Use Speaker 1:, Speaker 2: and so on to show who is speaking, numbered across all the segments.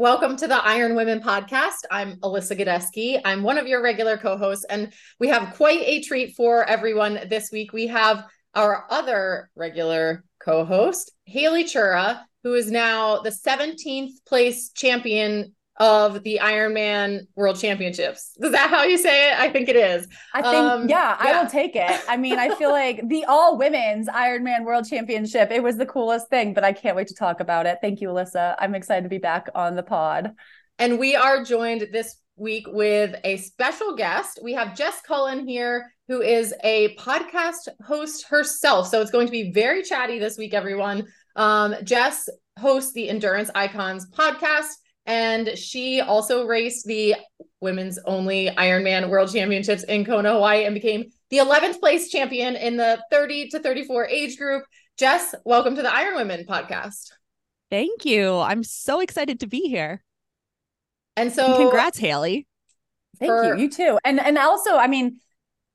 Speaker 1: Welcome to the Iron Women podcast. I'm Alyssa Godesky. I'm one of your regular co hosts, and we have quite a treat for everyone this week. We have our other regular co host, Haley Chura, who is now the 17th place champion of the Ironman World Championships. Is that how you say it? I think it is.
Speaker 2: I think, um, yeah, yeah, I will take it. I mean, I feel like the all women's Ironman World Championship, it was the coolest thing, but I can't wait to talk about it. Thank you, Alyssa. I'm excited to be back on the pod.
Speaker 1: And we are joined this week with a special guest. We have Jess Cullen here, who is a podcast host herself. So it's going to be very chatty this week, everyone. Um, Jess hosts the Endurance Icons podcast and she also raced the women's only Ironman World Championships in Kona, Hawaii, and became the 11th place champion in the 30 to 34 age group. Jess, welcome to the Iron Women podcast.
Speaker 3: Thank you. I'm so excited to be here.
Speaker 1: And so,
Speaker 3: and congrats, Haley.
Speaker 2: Thank for- you. You too. And and also, I mean,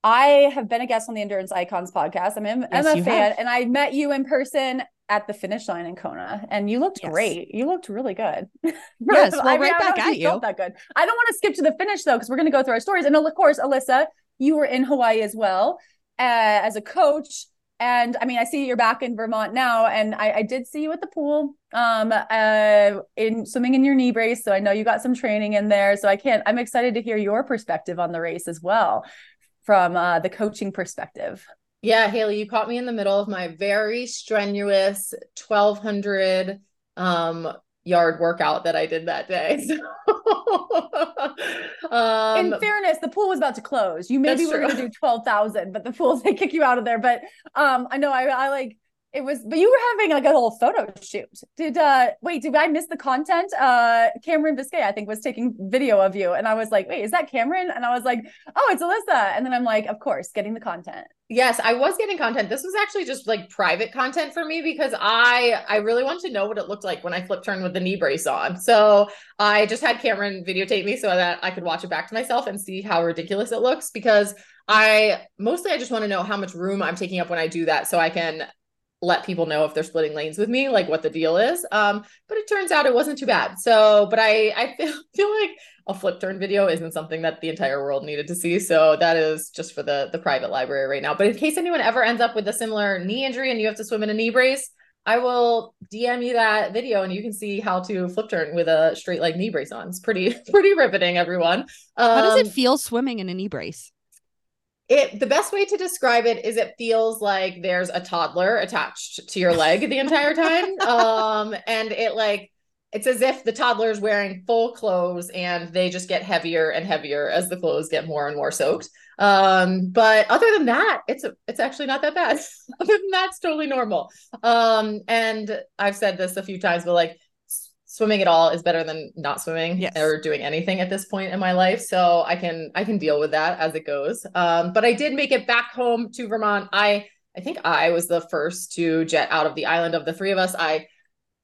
Speaker 2: I have been a guest on the Endurance Icons podcast. I'm, I'm yes, a fan, have. and I met you in person at the finish line in Kona, and you looked yes. great. You looked really good.
Speaker 3: yes, well, I mean, right back at you.
Speaker 2: Felt that good. I don't want to skip to the finish though, because we're going to go through our stories. And of course, Alyssa, you were in Hawaii as well uh, as a coach. And I mean, I see you're back in Vermont now, and I, I did see you at the pool, um, uh, in swimming in your knee brace. So I know you got some training in there. So I can't. I'm excited to hear your perspective on the race as well, from uh, the coaching perspective.
Speaker 1: Yeah, Haley, you caught me in the middle of my very strenuous 1200 um, yard workout that I did that day.
Speaker 2: um, in fairness, the pool was about to close. You maybe were going to do 12,000, but the pool, they kick you out of there. But um, I know I, I like it was but you were having like a little photo shoot. Did uh wait did i miss the content? Uh cameron biscay i think was taking video of you and i was like wait is that cameron? And i was like oh it's alyssa. And then i'm like of course getting the content.
Speaker 1: Yes i was getting content. This was actually just like private content for me because i i really wanted to know what it looked like when i flip turn with the knee brace on. So i just had cameron videotape me so that i could watch it back to myself and see how ridiculous it looks because I mostly I just want to know how much room I'm taking up when I do that so I can let people know if they're splitting lanes with me, like what the deal is. Um, but it turns out it wasn't too bad. So, but I I feel, feel like a flip turn video isn't something that the entire world needed to see. So that is just for the the private library right now. But in case anyone ever ends up with a similar knee injury and you have to swim in a knee brace, I will DM you that video and you can see how to flip turn with a straight leg knee brace on. It's pretty pretty riveting, everyone.
Speaker 3: Um, how does it um, feel swimming in a knee brace?
Speaker 1: It the best way to describe it is it feels like there's a toddler attached to your leg the entire time. Um and it like it's as if the toddler is wearing full clothes and they just get heavier and heavier as the clothes get more and more soaked. Um but other than that it's a, it's actually not that bad. Other than that it's totally normal. Um and i've said this a few times but like swimming at all is better than not swimming yes. or doing anything at this point in my life. So i can i can deal with that as it goes. Um, but i did make it back home to vermont. I i think i was the first to jet out of the island of the three of us. I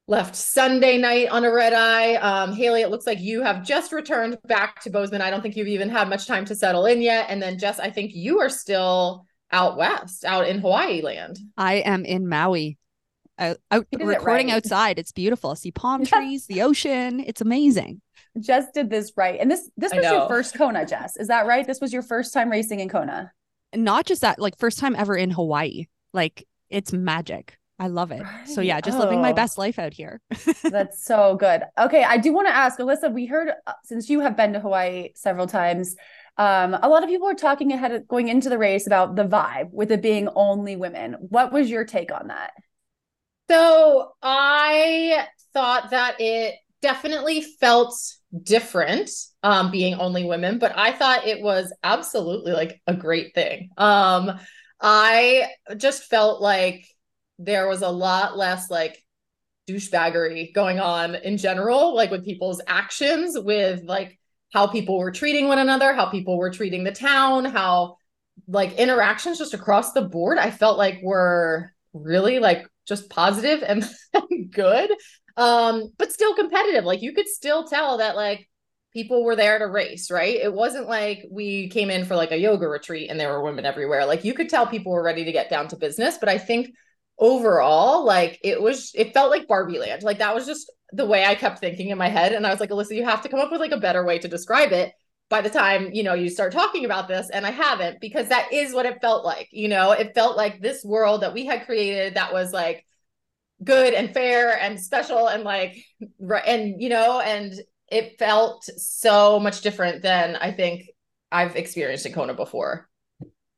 Speaker 1: left sunday night on a red eye. Um, haley it looks like you have just returned back to bozeman. I don't think you've even had much time to settle in yet. And then jess i think you are still out west out in hawaii land.
Speaker 3: I am in maui out, out recording right. outside. It's beautiful. I See palm trees, the ocean. It's amazing.
Speaker 2: Jess did this right. And this this was your first Kona, Jess. Is that right? This was your first time racing in Kona.
Speaker 3: Not just that, like first time ever in Hawaii. Like it's magic. I love it. Right. So yeah, just oh. living my oh. best life out here.
Speaker 2: That's so good. Okay, I do want to ask Alyssa. We heard uh, since you have been to Hawaii several times, um, a lot of people are talking ahead of going into the race about the vibe with it being only women. What was your take on that?
Speaker 1: So I thought that it definitely felt different um being only women but i thought it was absolutely like a great thing. Um i just felt like there was a lot less like douchebaggery going on in general, like with people's actions, with like how people were treating one another, how people were treating the town, how like interactions just across the board, I felt like were really like just positive and good. Um, but still competitive. Like you could still tell that like people were there to race, right? It wasn't like we came in for like a yoga retreat and there were women everywhere. Like you could tell people were ready to get down to business. But I think overall, like it was, it felt like Barbie land. Like that was just the way I kept thinking in my head. And I was like, Alyssa, you have to come up with like a better way to describe it by the time, you know, you start talking about this. And I haven't because that is what it felt like. You know, it felt like this world that we had created that was like, good and fair and special and like and you know and it felt so much different than I think I've experienced in Kona before.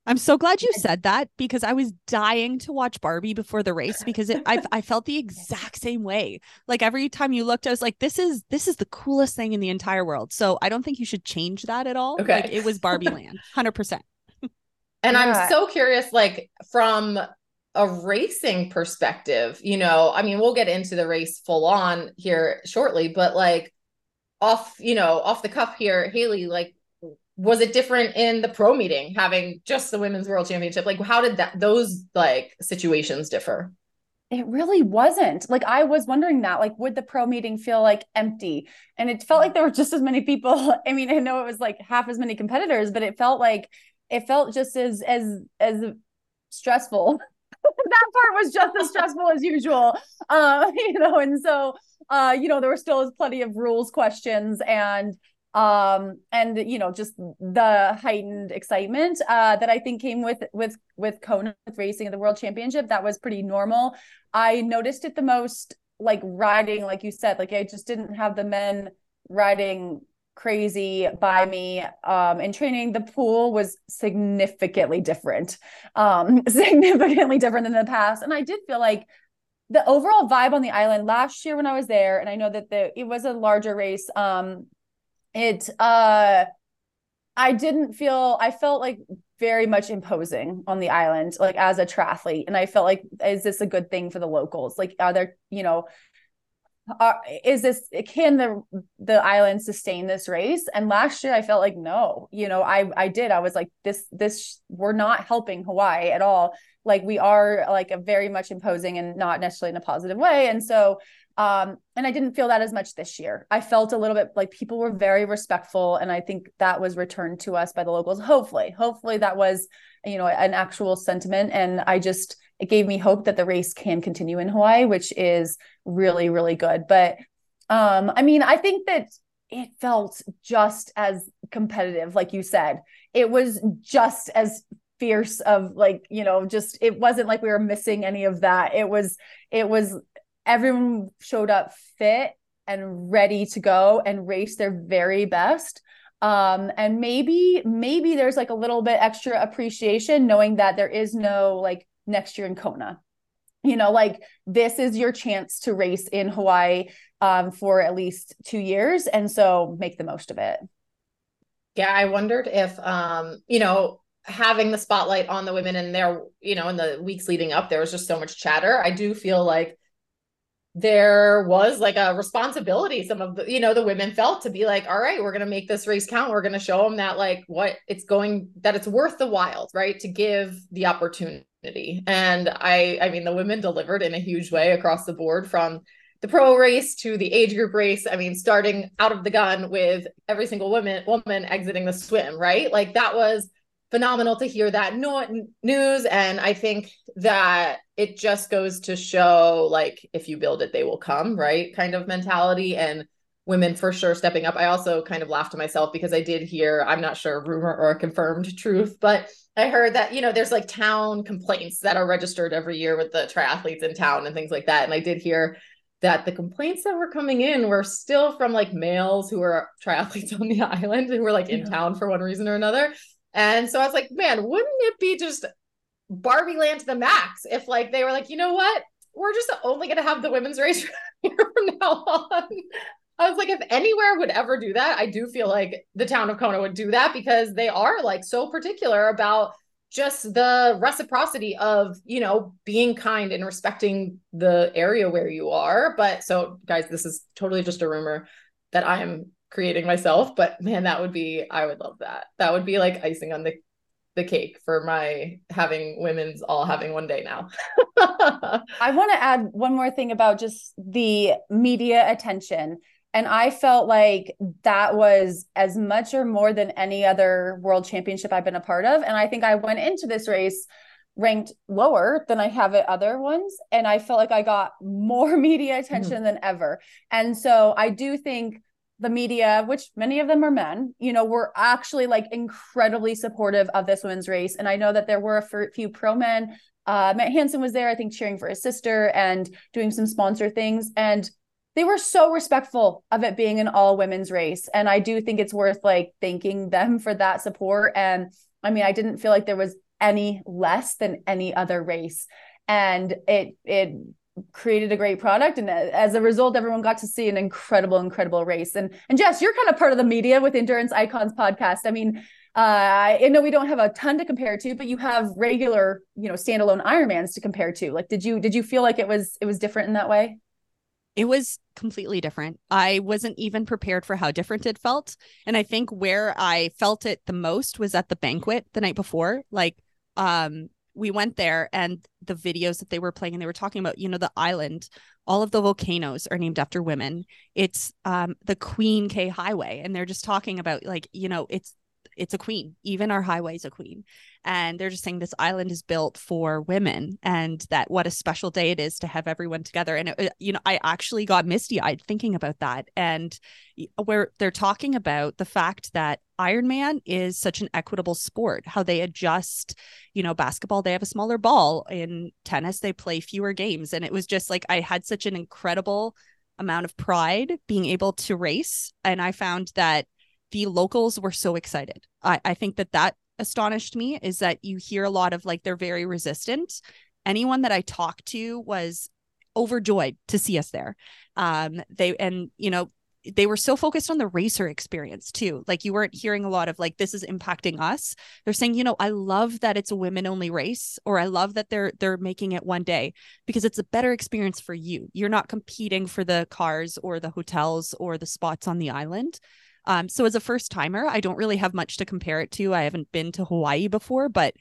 Speaker 3: I'm so glad you said that because I was dying to watch Barbie before the race because it, I I felt the exact same way. Like every time you looked, I was like, "This is this is the coolest thing in the entire world." So I don't think you should change that at all.
Speaker 1: Okay.
Speaker 3: Like it was Barbie Land, hundred percent.
Speaker 1: And
Speaker 2: Yeah.
Speaker 1: I'm so curious, like from a racing perspective, you know, I mean, we'll get into the race full on here shortly, but like off, you know, off the cuff here, Haley, like, was it different in the pro meeting having just the women's world championship? Like, how did that those like situations differ?
Speaker 2: It really wasn't. Like I was wondering that, like, would the pro meeting feel like empty? And it felt like there were just as many people. I mean, I know it was like half as many competitors, but it felt like it felt just as as as stressful. that part was just as stressful as usual. Uh, you know, and so uh, you know, there were still plenty of rules questions and um and you know just the heightened excitement uh that i think came with with with kona with racing at the world championship that was pretty normal. I noticed it the most like riding like you said like i just didn't have the men riding crazy by me um in training the pool was significantly different um significantly different than the past. And i did feel like the overall vibe on the island last year when i was there and i know that the it was a larger race um it uh I didn't feel I felt like very much imposing on the island like as a triathlete and I felt like is this a good thing for the locals? Like are there you know are, is this can the the island sustain this race? And last year I felt like no you know I I did. I was like this this we're not helping Hawaii at all. Like we are like a very much imposing and not necessarily in a positive way. And so um and i didn't feel that as much this year. I felt a little bit like people were very respectful and i think that was returned to us by the locals. Hopefully hopefully that was you know an actual sentiment. And i just it gave me hope that the race can continue in hawaii which is really really good. But um i mean i think that it felt just as competitive like you said. It was just as fierce of like you know just it wasn't like we were missing any of that. It was it was everyone showed up fit and ready to go and race their very best. Um and maybe maybe there's like a little bit extra appreciation knowing that there is no like next year in Kona. You know like this is your chance to race in Hawaii um for at least 2 years and so make the most of it.
Speaker 1: Yeah, I wondered if um, you know, having the spotlight on the women and their, you know, in the weeks leading up, there was just so much chatter. I do feel like there was like a responsibility. Some of the you know the women felt to be like all right we're going to make this race count. We're going to show them that like what it's going that it's worth the while right to give the opportunity. And i i mean the women delivered in a huge way across the board from the pro race to the age group race. I mean starting out of the gun with every single woman woman exiting the swim right? Like that was phenomenal to hear that no- news. And i think that it just goes to show like if you build it they will come right? Kind of mentality and women for sure stepping up. I also kind of laughed to myself because i did hear i'm not sure rumor or a confirmed truth but i heard that you know there's like town complaints that are registered every year with the triathletes in town and things like that. And i did hear that the complaints that were coming in were still from like males who are triathletes on the island and were like in
Speaker 2: Yeah.
Speaker 1: town for one reason or another and so I was like, man, wouldn't it be just Barbie land to the max if like they were like, you know what? We're just only gonna have the women's race from now on. I was like, if anywhere would ever do that, I do feel like the town of Kona would do that because they are like so particular about just the reciprocity of you know being kind and respecting the area where you are but so guys this is totally just a rumor that i am creating myself but man that would be i would love that that would be like icing on the the cake for my having women's all having one day now
Speaker 2: I want to add one more thing about just the media attention. And I felt like that was as much or more than any other world championship I've been a part of. And I think I went into this race ranked lower than I have at other ones. And I felt like I got more media attention mm-hmm. than ever. And so I do think the media, which many of them are men, you know, were actually like incredibly supportive of this women's race. And I know that there were a few pro men. Uh, Matt Hanson was there, I think, cheering for his sister and doing some sponsor things. And they were so respectful of it being an all women's race. And I do think it's worth like thanking them for that support. And I mean, I didn't feel like there was any less than any other race. And it, it, created a great product and as a result everyone got to see an incredible incredible race and and Jess you're kind of part of the media with Endurance Icons podcast I mean uh, I know we don't have a ton to compare to but you have regular you know standalone Ironmans to compare to like did you did you feel like it was it was different in that way
Speaker 3: it was completely different. I wasn't even prepared for how different it felt. And I think where I felt it the most was at the banquet the night before. Like, um, we went there and the videos that they were playing and they were talking about, you know, the island, all of the volcanoes are named after women. It's um the Queen K Highway. And they're just talking about like, you know, it's it's a queen. Even our highway's a queen. And they're just saying this island is built for women and that what a special day it is to have everyone together. And, it, you know, I actually got misty eyed thinking about that. And where they're talking about the fact that Ironman is such an equitable sport, how they adjust, you know, basketball, they have a smaller ball. In tennis, they play fewer games. And it was just like I had such an incredible amount of pride being able to race. And I found that the locals were so excited. I, I think that that astonished me is that you hear a lot of like they're very resistant. Anyone that I talked to was overjoyed to see us there. Um, they and you know they were so focused on the racer experience too. Like you weren't hearing a lot of like this is impacting us. They're saying, you know, I love that it's a women only race or I love that they're they're making it one day because it's a better experience for you. You're not competing for the cars or the hotels or the spots on the island. Um, so as a first timer, I don't really have much to compare it to. I haven't been to Hawaii before, but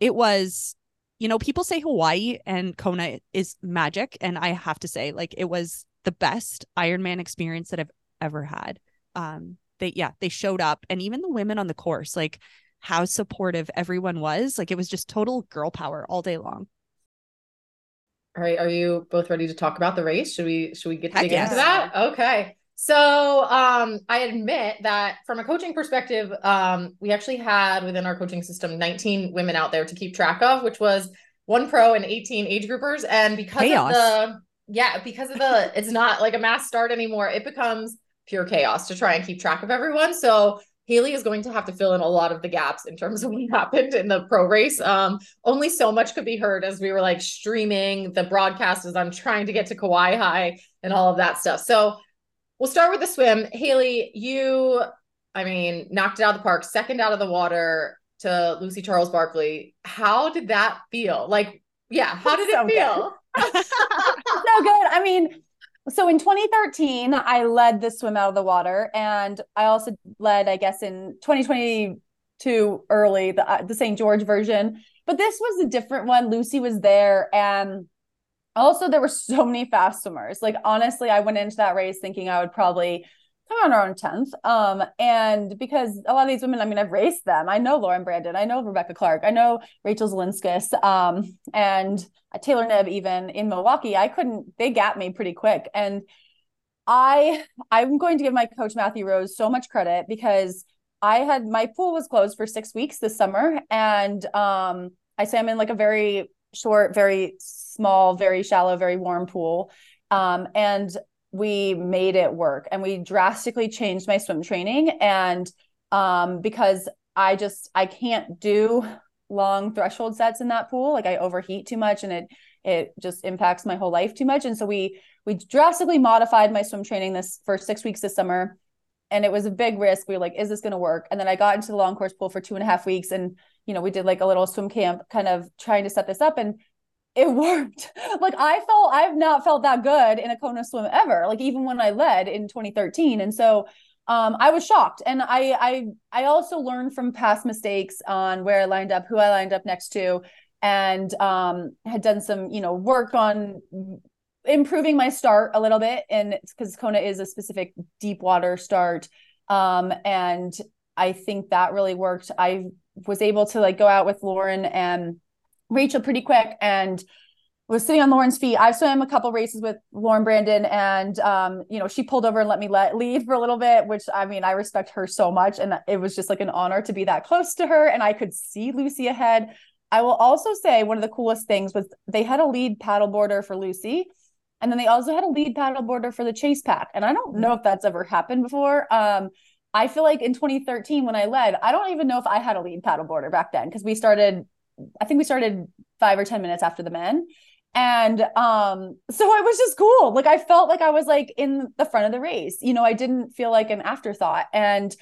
Speaker 3: it was, you know, people say Hawaii and Kona is magic. And I have to say, like, it was the best Ironman experience that I've ever had. Um, they, yeah, they showed up and even the women on the course, like how supportive everyone was. Like, it was just total girl power all day long.
Speaker 1: All right, are you both ready to talk about the race? Should we should we get to dig yes. into that? Okay. So um, I admit that from a coaching perspective, um, we actually had within our coaching system 19 women out there to keep track of, which was one pro and 18 age groupers. And because chaos. of the yeah, because of the it's not like a mass start anymore, it becomes pure chaos to try and keep track of everyone. So Haley is going to have to fill in a lot of the gaps in terms of what happened in the pro race. Um, only so much could be heard as we were like streaming the broadcast as I'm trying to get to Hawi and all of that stuff. So we'll start with the swim. Haley, you, I mean, knocked it out of the park, second out of the water to Lucy Charles Barclay. How did that feel? Like, yeah, how did so it feel?
Speaker 2: so good. I mean, so in 2013, I led the swim out of the water, and I also led, I guess, in 2022 early the uh, the St. George version. But this was a different one. Lucy was there, and also there were so many fast swimmers. Like honestly i went into that race thinking i would probably come on around 10th um and because a lot of these women i mean i've raced them. I know lauren brandon. I know rebecca clark. I know rachel zilinskas um and taylor knibb even in milwaukee. I couldn't they got me pretty quick. And i i'm going to give my coach matthew rose so much credit because i had my pool was closed for six weeks this summer. And um i say i'm in like a very short very small, very shallow, very warm pool. Um, and we made it work and we drastically changed my swim training. And um, because I just, I can't do long threshold sets in that pool. Like I overheat too much and it, it just impacts my whole life too much. And so we, we drastically modified my swim training this for six weeks this summer. And it was a big risk. We were like, is this going to work? And then I got into the long course pool for two and a half weeks and you know, we did like a little swim camp kind of trying to set this up and it worked. like I felt I've not felt that good in a Kona swim ever, like even when I led in 2013. And so um, I was shocked. And I I I also learned from past mistakes on where I lined up, who I lined up next to, and um, had done some, you know, work on improving my start a little bit. And because Kona is a specific deep water start. Um, and I think that really worked. I was able to like go out with Lauren and Rachel pretty quick and was sitting on Lauren's feet. I've swam a couple races with Lauren Brandon, and um, you know, she pulled over and let me let lead for a little bit, which I mean, I respect her so much, and it was just like an honor to be that close to her, and I could see Lucy ahead. I will also say one of the coolest things was they had a lead paddleboarder for Lucy, and then they also had a lead paddleboarder for the chase pack, and I don't know if that's ever happened before. Um, I feel like in 2013 when I led, I don't even know if I had a lead paddleboarder back then because we started, I think we started five or 10 minutes after the men. And um, so it was just cool. Like I felt like I was like in the front of the race. You know, I didn't feel like an afterthought. And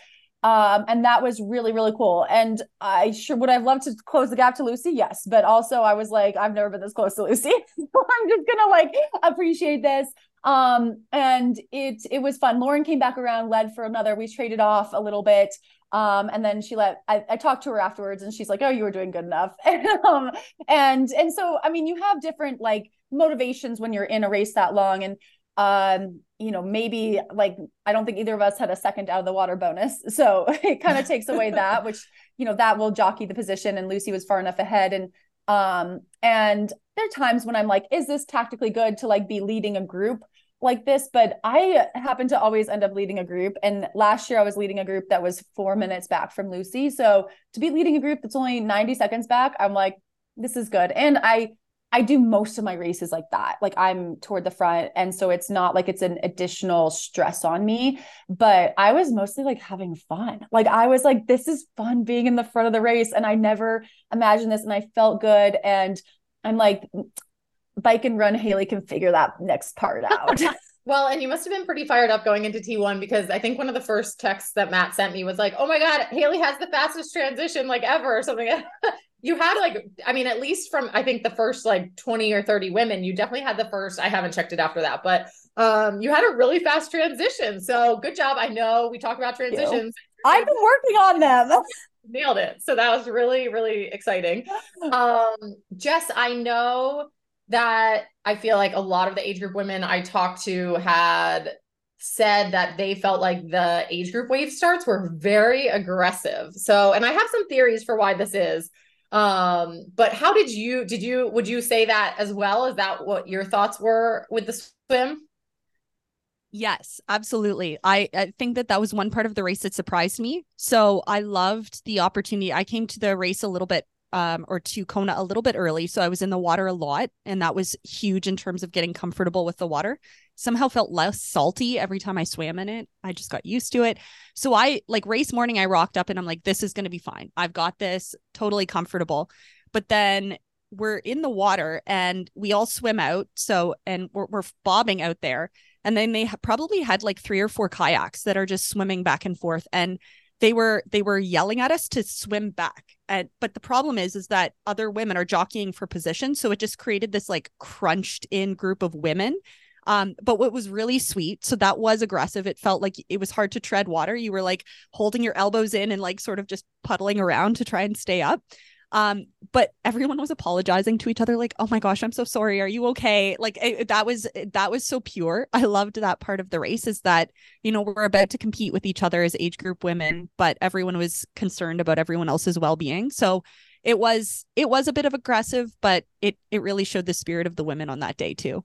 Speaker 2: um, and that was really, really cool. And I sure would I've loved to close the gap to Lucy, yes. But also I was like, I've never been this close to Lucy. I'm just gonna like appreciate this. Um, and it it was fun. Lauren came back around, led for another. We traded off a little bit. Um, and then she let I, I, talked to her afterwards and she's like, Oh, you were doing good enough. um, and and so I mean you have different like motivations when you're in a race that long. And um, you know, maybe like I don't think either of us had a second out of the water bonus. So it kind of takes away that, which, you know, that will jockey the position. And Lucy was far enough ahead. And um, and there are times when I'm like, is this tactically good to like be leading a group? like this, but I happen to always end up leading a group. And last year I was leading a group that was four minutes back from Lucy. So to be leading a group that's only 90 seconds back, I'm like, this is good. And I I do most of my races like that. Like I'm toward the front. And so it's not like it's an additional stress on me, but I was mostly like having fun. Like I was like, this is fun being in the front of the race. And I never imagined this and I felt good. And I'm like, bike and run Haley can figure that next part out.
Speaker 1: well, and you must have been pretty fired up going into T1 because I think one of the first texts that Matt sent me was like, "Oh my god, Haley has the fastest transition like ever" or something. you had like I mean at least from I think the first like 20 or 30 women, you definitely had the first. I haven't checked it after that, but um you had a really fast transition. So, good job. I know we talk about transitions.
Speaker 2: I've been working on them.
Speaker 1: Nailed it. So that was really really exciting. Um Jess, I know that I feel like a lot of the age group women I talked to had said that they felt like the age group wave starts were very aggressive. So, and I have some theories for why this is. Um, but how did you did you would you say that as well? Is that what your thoughts were with the swim?
Speaker 3: Yes, absolutely. I, I think that that was one part of the race that surprised me. So I loved the opportunity. I came to the race a little bit um, or to Kona a little bit early. So I was in the water a lot, and that was huge in terms of getting comfortable with the water. Somehow felt less salty every time I swam in it. I just got used to it. So I like race morning, I rocked up and I'm like, this is going to be fine. I've got this totally comfortable. But then we're in the water and we all swim out. So, and we're, we're bobbing out there. And then they probably had like three or four kayaks that are just swimming back and forth. And they were they were yelling at us to swim back and but the problem is is that other women are jockeying for position so it just created this like crunched in group of women um but what was really sweet so that was aggressive it felt like it was hard to tread water you were like holding your elbows in and like sort of just puddling around to try and stay up um, but everyone was apologizing to each other, like, "Oh my gosh, I'm so sorry. Are you okay?" Like it, that was that was so pure. I loved that part of the race is that you know we're about to compete with each other as age group women, but everyone was concerned about everyone else's well being. So it was it was a bit of aggressive, but it it really showed the spirit of the women on that day too.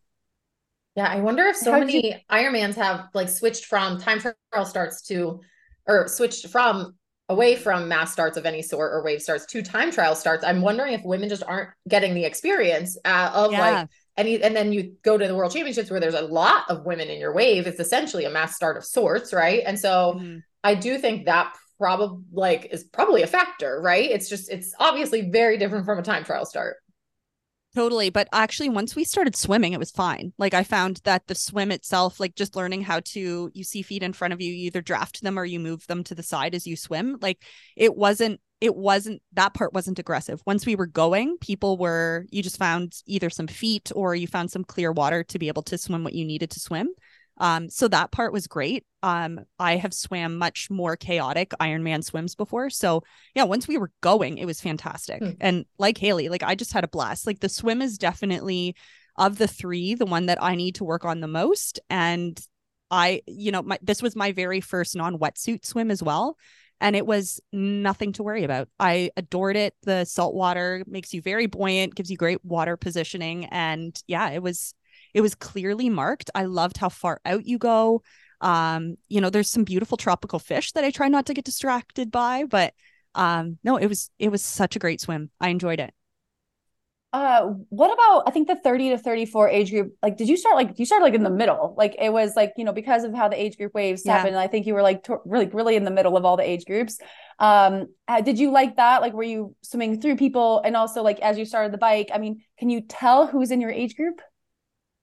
Speaker 1: Yeah, I wonder if so How many you- Ironmans have like switched from time trial starts to or switched from away from mass starts of any sort or wave starts to time trial starts. I'm wondering if women just aren't getting the experience uh, of yeah. like any and then you go to the world championships where there's a lot of women in your wave. It's essentially a mass start of sorts right? And so mm-hmm. i do think that probably like is probably a factor right? It's just it's obviously very different from a time trial start
Speaker 3: Totally. But actually, once we started swimming, it was fine. Like, I found that the swim itself, like just learning how to, you see feet in front of you, you either draft them or you move them to the side as you swim. Like, it wasn't, it wasn't, that part wasn't aggressive. Once we were going, people were, you just found either some feet or you found some clear water to be able to swim what you needed to swim. Um, so that part was great. Um, I have swam much more chaotic Ironman swims before. So yeah, once we were going, it was fantastic.
Speaker 1: Hmm.
Speaker 3: And like Haley, like I just had a blast. Like the swim is definitely of the three, the one that I need to work on the most. And I, you know, my this was my very first non-wetsuit swim as well. And it was nothing to worry about. I adored it. The salt water makes you very buoyant, gives you great water positioning. And yeah, it was it was clearly marked. I loved how far out you go. Um, you know, there's some beautiful tropical fish that I try not to get distracted by, but um, no, it was it was such a great swim. I enjoyed it.
Speaker 2: Uh, what about I think the 30 to 34 age group? Like, did you start like you started like in the middle? Like it was like, you know, because of how the age group waves
Speaker 3: Yeah.
Speaker 2: happen, I think you were like to- really really in the middle of all the age groups. Um, uh, did you like that? Like were you swimming through people and also like as you started the bike, I mean, can you tell who's in your age group?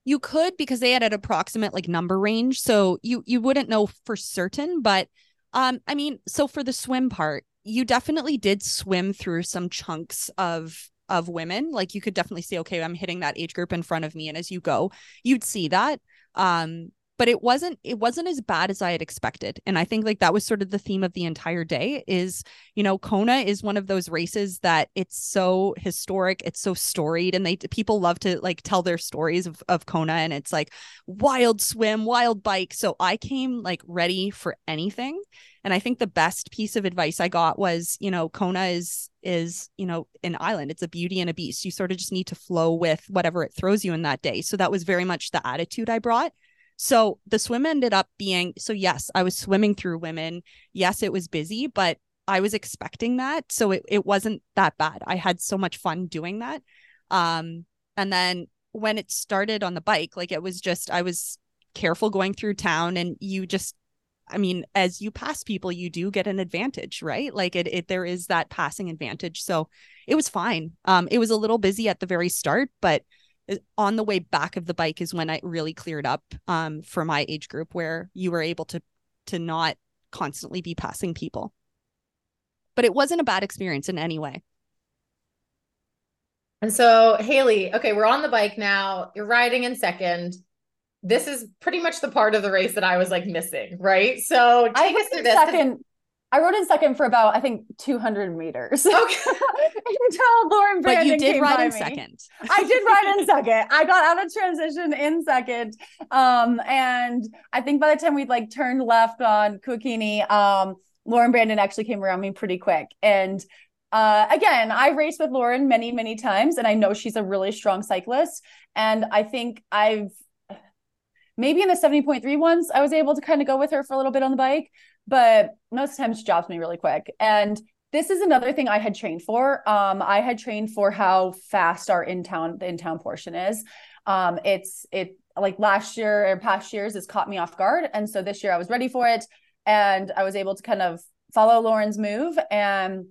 Speaker 3: You could because they had an approximate like number range, so you you wouldn't know for certain. But um, I mean, so for the swim part, you definitely did swim through some chunks of of women. Like you could definitely see, okay, I'm hitting that age group in front of me, and as you go, you'd see that. Um, but it wasn't it wasn't as bad as I had expected, and I think like that was sort of the theme of the entire day. Is you know, Kona is one of those races that it's so historic, it's so storied, and they people love to like tell their stories of, of Kona, and it's like wild swim, wild bike. So I came like ready for anything. And I think the best piece of advice I got was, you know, Kona is is, you know, an island. It's a beauty and a beast. You sort of just need to flow with whatever it throws you in that day. So that was very much the attitude I brought. So the swim ended up being so yes, I was swimming through women. Yes, it was busy, but I was expecting that. So it, it wasn't that bad. I had so much fun doing that. Um, and then when it started on the bike, like it was just I was careful going through town and you just I mean, as you pass people, you do get an advantage, right? Like it, it there is that passing advantage. So it was fine. Um, it was a little busy at the very start, but on the way back of the bike is when I really cleared up um for my age group where you were able to to not constantly be passing people. But it wasn't a bad experience in any way.
Speaker 1: And so, Haley, okay, we're on the bike now. You're riding in second. This is pretty much the part of the race that I was like missing, right? So
Speaker 2: I
Speaker 1: take us
Speaker 2: was
Speaker 1: through
Speaker 2: in
Speaker 1: this. 'cause-
Speaker 2: second. I rode in second for about I think 200 meters.
Speaker 1: Okay.
Speaker 2: Until Lauren Brandon
Speaker 3: But you did
Speaker 2: came
Speaker 3: ride in
Speaker 2: me.
Speaker 3: second.
Speaker 2: I did ride in second. I got out of transition in second. Um, and I think by the time we'd like turned left on Kuakini, um, Lauren Brandon actually came around me pretty quick. And uh, again, I raced with Lauren many, many times, and I know she's a really strong cyclist. And I think I've maybe in the 70.3 ones, I was able to kind of go with her for a little bit on the bike, but most times drops me really quick. And this is another thing I had trained for. Um, I had trained for how fast our in town, the in town portion is. Um, it's it like last year or past years has caught me off guard. And so this year I was ready for it. And I was able to kind of follow Lauren's move and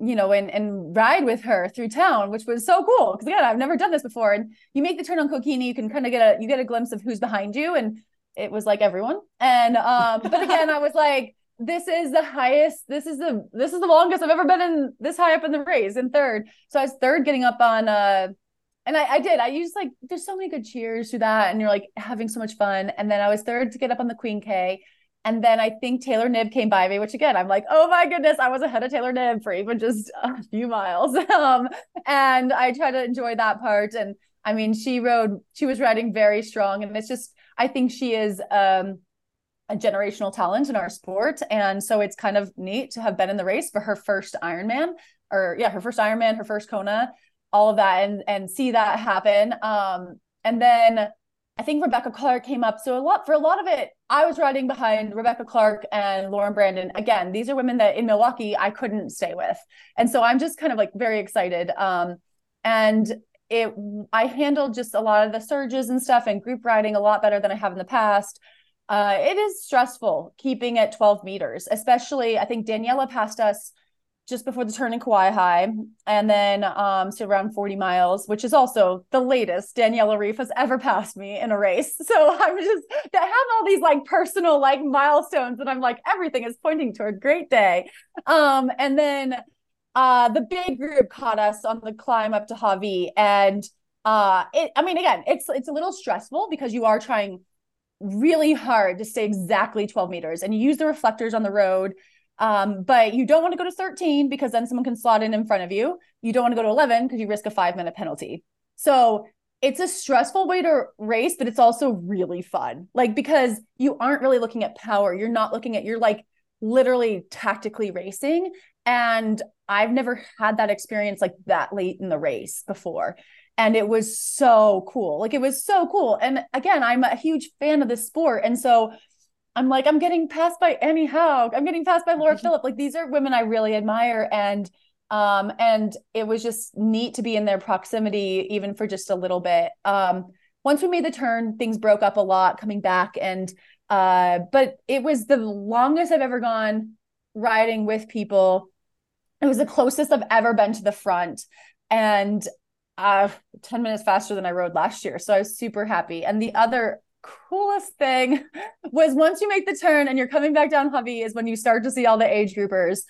Speaker 2: you know, and and ride with her through town, which was so cool. Because again, I've never done this before. And you make the turn on Kuakini, you can kind of get a you get a glimpse of who's behind you, and it was like everyone. And um, but again, I was like, this is the highest, this is the this is the longest I've ever been in this high up in the race in third. So I was third getting up on uh and I, I did. I used like there's so many good cheers to that, and you're like having so much fun. And then I was third to get up on the Queen K. And then I think Taylor Knibb came by me, which again, I'm like, oh my goodness, I was ahead of Taylor Knibb for even just a few miles. Um, and I try to enjoy that part. And I mean, she rode, she was riding very strong. And it's just, I think she is um, a generational talent in our sport. And so it's kind of neat to have been in the race for her first Ironman, or yeah, her first Ironman, her first Kona, all of that, and and see that happen. Um, and then I think Rebecca Clark came up. So a lot for a lot of it, I was riding behind Rebecca Clark and Lauren Brandon. Again, these are women that in Milwaukee I couldn't stay with. And so I'm just kind of like very excited. Um, and it I handled just a lot of the surges and stuff and group riding a lot better than I have in the past. Uh, it is stressful keeping at 12 meters, especially I think Daniela passed us just before the turn in Hawi, and then um, so around 40 miles, which is also the latest Daniela Ryf has ever passed me in a race. So I'm just I have all these like personal like milestones, and I'm like everything is pointing to a great day. Um, and then uh, the big group caught us on the climb up to Hawi, and uh, it, I mean, again, it's it's a little stressful because you are trying really hard to stay exactly 12 meters, and you use the reflectors on the road um, but you don't want to go to 13 because then someone can slot in in front of you. You don't want to go to 11 because you risk a five minute penalty. So it's a stressful way to race, but it's also really fun. Like, because you aren't really looking at power, you're not looking at, you're like literally tactically racing. And I've never had that experience like that late in the race before. And it was so cool. Like, it was so cool. And again, I'm a huge fan of this sport. And so I'm like, I'm getting passed by Annie Haug. I'm getting passed by Laura Philipp. Like these are women I really admire. And um, and it was just neat to be in their proximity, even for just a little bit. Um, once we made the turn, things broke up a lot coming back. And uh, but it was the longest I've ever gone riding with people. It was the closest I've ever been to the front. And uh 10 minutes faster than I rode last year. So I was super happy. And the other coolest thing was once you make the turn and you're coming back down Hawi is when you start to see all the age groupers.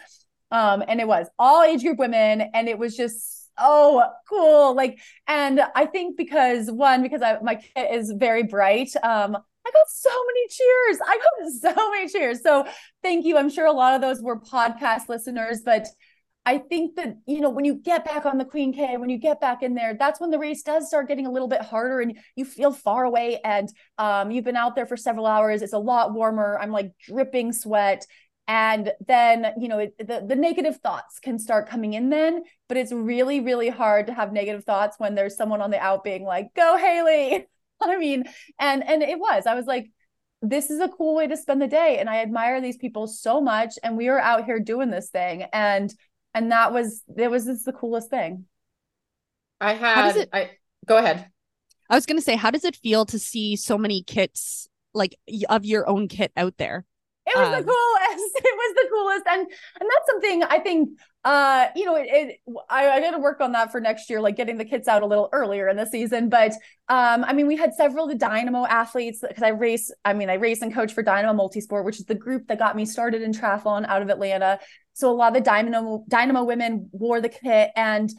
Speaker 2: Um, and it was all age group women, and it was just oh cool. Like, and I think because one, because I, my kit is very bright, um, I got so many cheers. I got so many cheers. So thank you. I'm sure a lot of those were podcast listeners, but I think that, you know, when you get back on the Queen K, when you get back in there, that's when the race does start getting a little bit harder and you feel far away. And um, you've been out there for several hours. It's a lot warmer. I'm like dripping sweat. And then, you know, it, the, the negative thoughts can start coming in then, but it's really, really hard to have negative thoughts when there's someone on the out being like, go Haley. I mean, and, and it was, I was like, this is a cool way to spend the day. And I admire these people so much. And we are out here doing this thing. And and that was it was just the coolest thing.
Speaker 1: I had it, i go ahead.
Speaker 3: I was going to say how does it feel to see so many kits like of your own kit out there?
Speaker 2: It was um, the coolest it was the coolest and and that's something i think uh you know it, it I, I got to work on that for next year like getting the kits out a little earlier in the season. But um i mean we had several of the dynamo athletes because i race i mean i race and coach for dynamo multisport which is the group that got me started in triathlon out of atlanta. So a lot of the dynamo dynamo women wore the kit and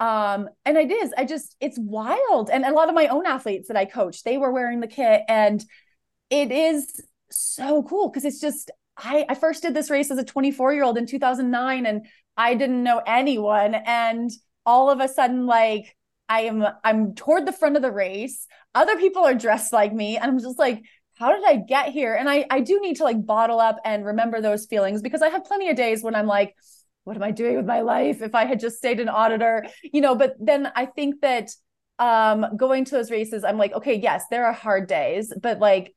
Speaker 2: um and it is i just it's wild. And a lot of my own athletes that i coach they were wearing the kit and it is so cool because it's just I, I first did this race as a 24 year old in 2009 and I didn't know anyone and all of a sudden like I am I'm toward the front of the race other people are dressed like me and I'm just like how did I get here? And I I do need to like bottle up and remember those feelings because I have plenty of days when I'm like, what am I doing with my life? If I had just stayed an auditor, you know, but then I think that um going to those races, I'm like, okay, yes, there are hard days, but like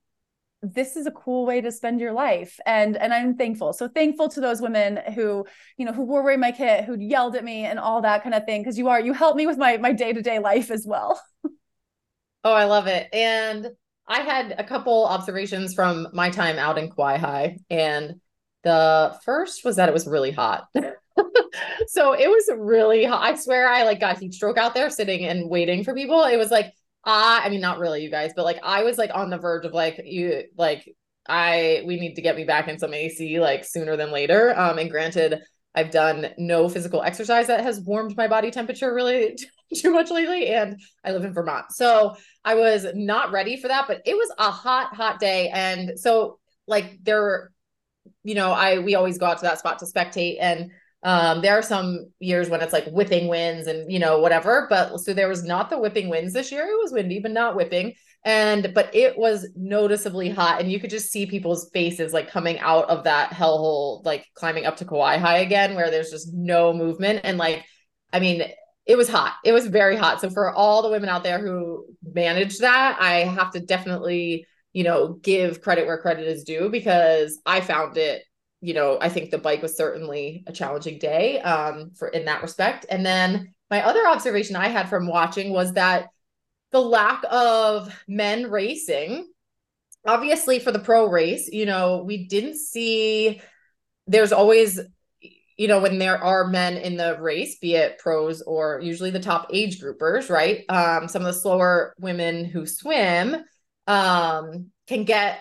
Speaker 2: this is a cool way to spend your life and and i'm thankful so thankful to those women who you know who were wearing my kit who yelled at me and all that kind of thing because you are you help me with my my day-to-day life as well
Speaker 1: oh i love it and I had a couple observations from my time out in Kauai and the first was that it was really hot. so it was really hot. I swear I like got heat stroke out there sitting and waiting for people. It was like I I mean not really you guys, but like I was like on the verge of like you like I we need to get me back in some AC like sooner than later. Um and granted I've done no physical exercise that has warmed my body temperature really too much lately and I live in Vermont. So I was not ready for that, but it was a hot hot day and so like there you know, I we always go out to that spot to spectate and um there are some years when it's like whipping winds and you know whatever, but so there was not the whipping winds this year. It was windy but not whipping. And but it was noticeably hot and you could just see people's faces like coming out of that hellhole like climbing up to Hawi again where there's just no movement. And like I mean it was hot. It was very hot. So for all the women out there who managed that I have to definitely you know give credit where credit is due because I found it you know I think the bike was certainly a challenging day um for in that respect and then my other observation I had from watching was that the lack of men racing obviously for the pro race you know we didn't see there's always you know, when there are men in the race, be it pros or usually the top age groupers, right? Um, some of the slower women who swim um, can get,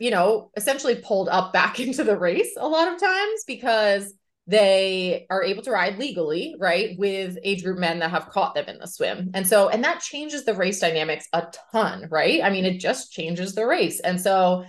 Speaker 1: you know, essentially pulled up back into the race a lot of times because they are able to ride legally, right, with age group men that have caught them in the swim. And so, and that changes the race dynamics a ton, right? I mean, it just changes the race. And so,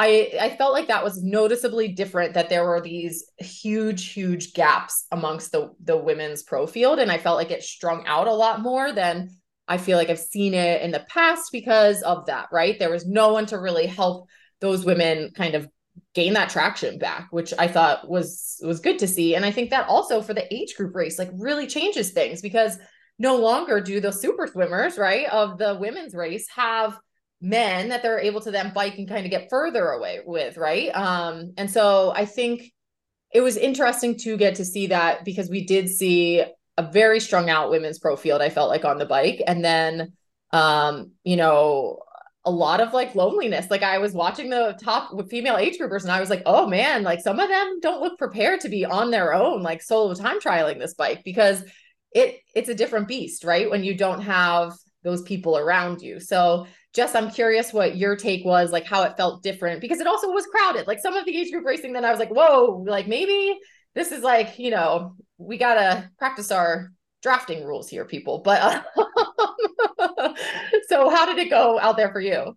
Speaker 1: I, I felt like that was noticeably different that there were these huge huge gaps amongst the the women's pro field and I felt like it strung out a lot more than I feel like I've seen it in the past because of that right there was no one to really help those women kind of gain that traction back which I thought was was good to see and I think that also for the age group race like really changes things because no longer do the super swimmers right of the women's race have men that they're able to then bike and kind of get further away with, right? Um, and so I think it was interesting to get to see that because we did see a very strung out women's pro field, I felt like on the bike. And then um, you know, a lot of like loneliness. Like I was watching the top female age groupers and I was like, oh man, like some of them don't look prepared to be on their own, like solo time trialing this bike because it it's a different beast, right? When you don't have those people around you. So Jess, I'm curious what your take was, like how it felt different because it also was crowded. Like some of the age group racing, then I was like, whoa, like maybe this is like, you know, we got to practice our drafting rules here, people. But uh, so how did it go out there for you?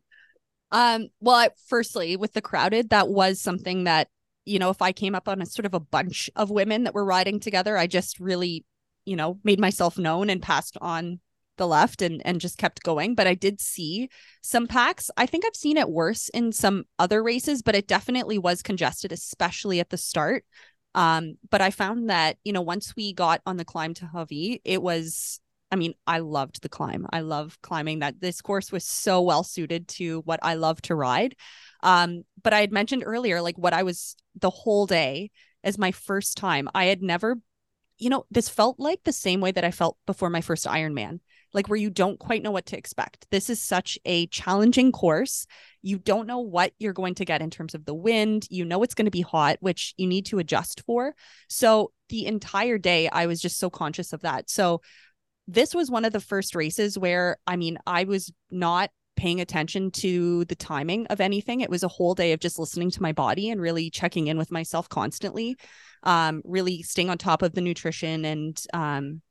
Speaker 3: Um, well, I, firstly, with the crowded, that was something that, you know, if I came up on a sort of a bunch of women that were riding together, I just really, you know, made myself known and passed on the left and and just kept going but i did see some packs i think i've seen it worse in some other races but it definitely was congested especially at the start um but i found that you know once we got on the climb to Hawi it was i mean i loved the climb. I love climbing that. This course was so well suited to what i love to ride. Um but i had mentioned earlier like what i was the whole day as my first time. I had never you know this felt like the same way that i felt before my first ironman like where you don't quite know what to expect. This is such a challenging course. You don't know what you're going to get in terms of the wind. You know it's going to be hot, which you need to adjust for. So the entire day, I was just so conscious of that. So this was one of the first races where, I mean, I was not paying attention to the timing of anything. It was a whole day of just listening to my body and really checking in with myself constantly, um, really staying on top of the nutrition and um,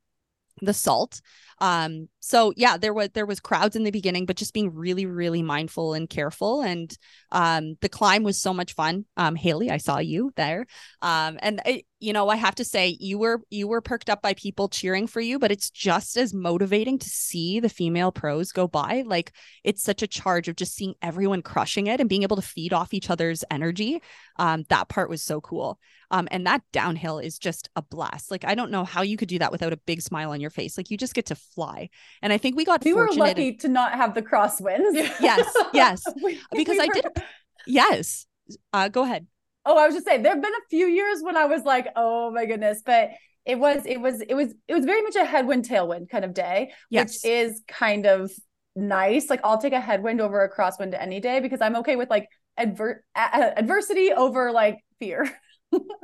Speaker 3: the salt. Um so yeah there was there was crowds in the beginning but just being really really mindful and careful. And um the climb was so much fun. Um haley i saw you there. Um and it, you know i have to say you were you were perked up by people cheering for you but it's just as motivating to see the female pros go by like it's such a charge of just seeing everyone crushing it and being able to feed off each other's energy um that part was so cool um and that downhill is just a blast like i don't know how you could do that without a big smile on your face like you just get to fly. And I think we got
Speaker 2: we were lucky and, to not have the crosswinds.
Speaker 3: Yes, yes, we, because we I did. Yes, uh, go ahead.
Speaker 2: Oh, I was just saying there have been a few years when I was like, oh my goodness, but it was it was it was it was very much a headwind tailwind kind of day, yes. which is kind of nice. Like I'll take a headwind over a crosswind any day because I'm okay with like adver- adversity over like fear.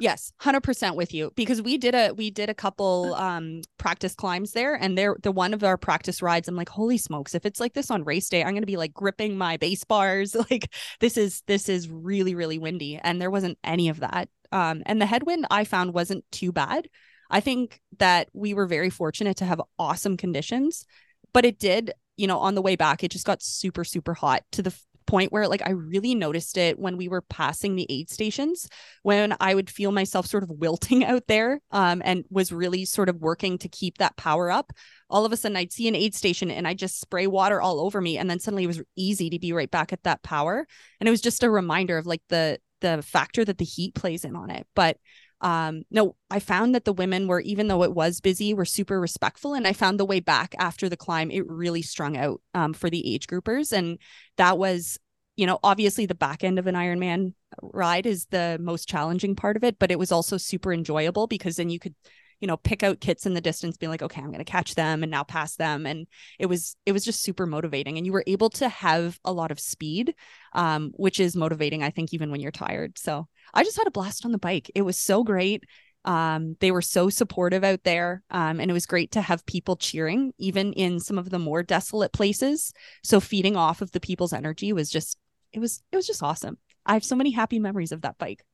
Speaker 3: yes 100% with you because we did a we did a couple um practice climbs there and they're the one of our practice rides i'm like holy smokes if it's like this on race day i'm going to be like gripping my base bars like this is this is really really windy and there wasn't any of that um and the headwind i found wasn't too bad. I think that we were very fortunate to have awesome conditions but it did you know on the way back it just got super super hot to the point where like I really noticed it when we were passing the aid stations when I would feel myself sort of wilting out there um, and was really sort of working to keep that power up. All of a sudden I'd see an aid station and I just spray water all over me and then suddenly it was easy to be right back at that power and it was just a reminder of like the the factor that the heat plays in on it. But um no i found that the women were even though it was busy were super respectful and i found the way back after the climb it really strung out um, for the age groupers and that was you know obviously the back end of an ironman ride is the most challenging part of it but it was also super enjoyable because then you could you know pick out kits in the distance being like okay i'm going to catch them and now pass them and it was it was just super motivating and you were able to have a lot of speed um, which is motivating i think even when you're tired so I just had a blast on the bike. It was so great. Um, they were so supportive out there. Um, and it was great to have people cheering, even in some of the more desolate places. So feeding off of the people's energy was just, it was, it was just awesome. I have so many happy memories of that bike.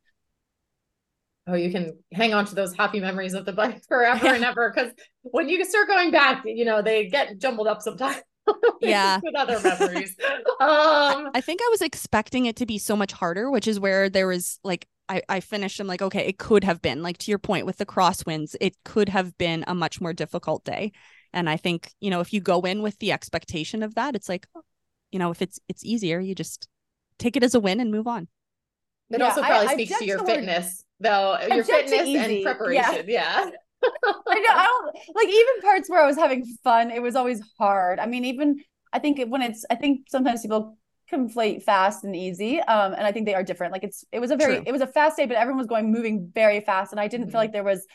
Speaker 1: Oh, you can hang on to those happy memories of the bike forever and ever. Cause when you start going back, you know, they get jumbled up sometimes.
Speaker 3: Yeah.
Speaker 1: with other memories. Um,
Speaker 3: I think I was expecting it to be so much harder, which is where there was like I, I finished. I'm like, okay, it could have been like to your point with the crosswinds, it could have been a much more difficult day. And I think, you know, if you go in with the expectation of that, it's like, you know, if it's it's easier, you just take it as a win and move on.
Speaker 1: it
Speaker 2: Yeah,
Speaker 1: also probably
Speaker 2: I
Speaker 1: speaks to your
Speaker 2: to word-
Speaker 1: fitness, though. Your fitness
Speaker 2: easy,
Speaker 1: and
Speaker 2: yeah.
Speaker 1: preparation. Yeah.
Speaker 2: I know. I don't like even parts where I was having fun. It was always hard. I mean, even I think when it's, I think sometimes people conflate fast and easy, um, and I think they are different. Like it's, it was a very,
Speaker 3: True.
Speaker 2: it was a fast day, but everyone was going moving very fast, and I didn't
Speaker 1: Mhm.
Speaker 2: feel like there was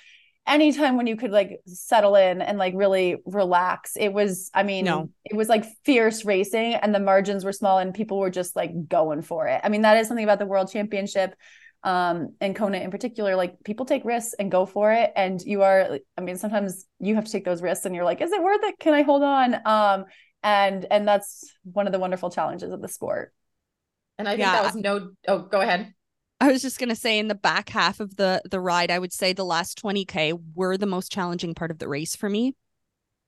Speaker 2: any time when you could like settle in and like really relax. It was, I mean,
Speaker 3: No.
Speaker 2: it was like fierce racing, and the margins were small, and people were just like going for it. I mean, that is something about the World Championship um and Kona in particular like people take risks and go for it and you are I mean sometimes you have to take those risks and you're like is it worth it can I hold on um and and that's one of the wonderful challenges of the sport
Speaker 1: And I think
Speaker 3: Yeah,
Speaker 1: that was no, oh, go ahead.
Speaker 3: I was just gonna say in the back half of the the ride, I would say the last 20k were the most challenging part of the race for me.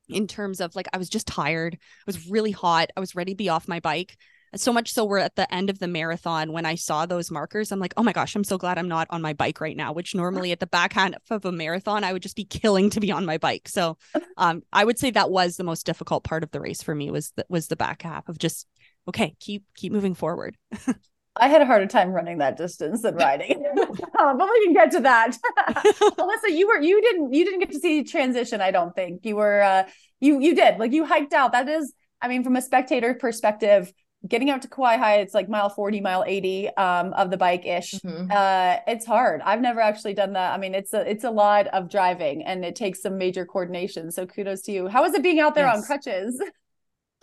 Speaker 3: In terms of like I was just tired. I was really hot. I was ready to be off my bike. So much so we're at the end of the marathon when I saw those markers, I'm like, oh my gosh, I'm so glad I'm not on my bike right now. Which normally at the back half of a marathon, I would just be killing to be on my bike. So um I would say that was the most difficult part of the race for me was the was the back half of just okay, keep keep moving forward.
Speaker 2: I had a harder time running that distance than riding Um, but we can get to that Alyssa you were you didn't you didn't get to see transition I don't think you were uh you you did like you hiked out that is I mean from a spectator perspective getting out to Hawi it's like mile 40 mile 80 um of the bike ish
Speaker 1: Mhm.
Speaker 2: uh it's hard. I've never actually done that. I mean it's a it's a lot of driving and it takes some major coordination. So kudos to you. How was it being out there on crutches?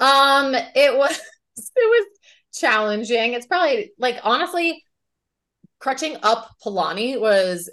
Speaker 1: Um, it was it was challenging. It's probably like honestly, crutching up Palani was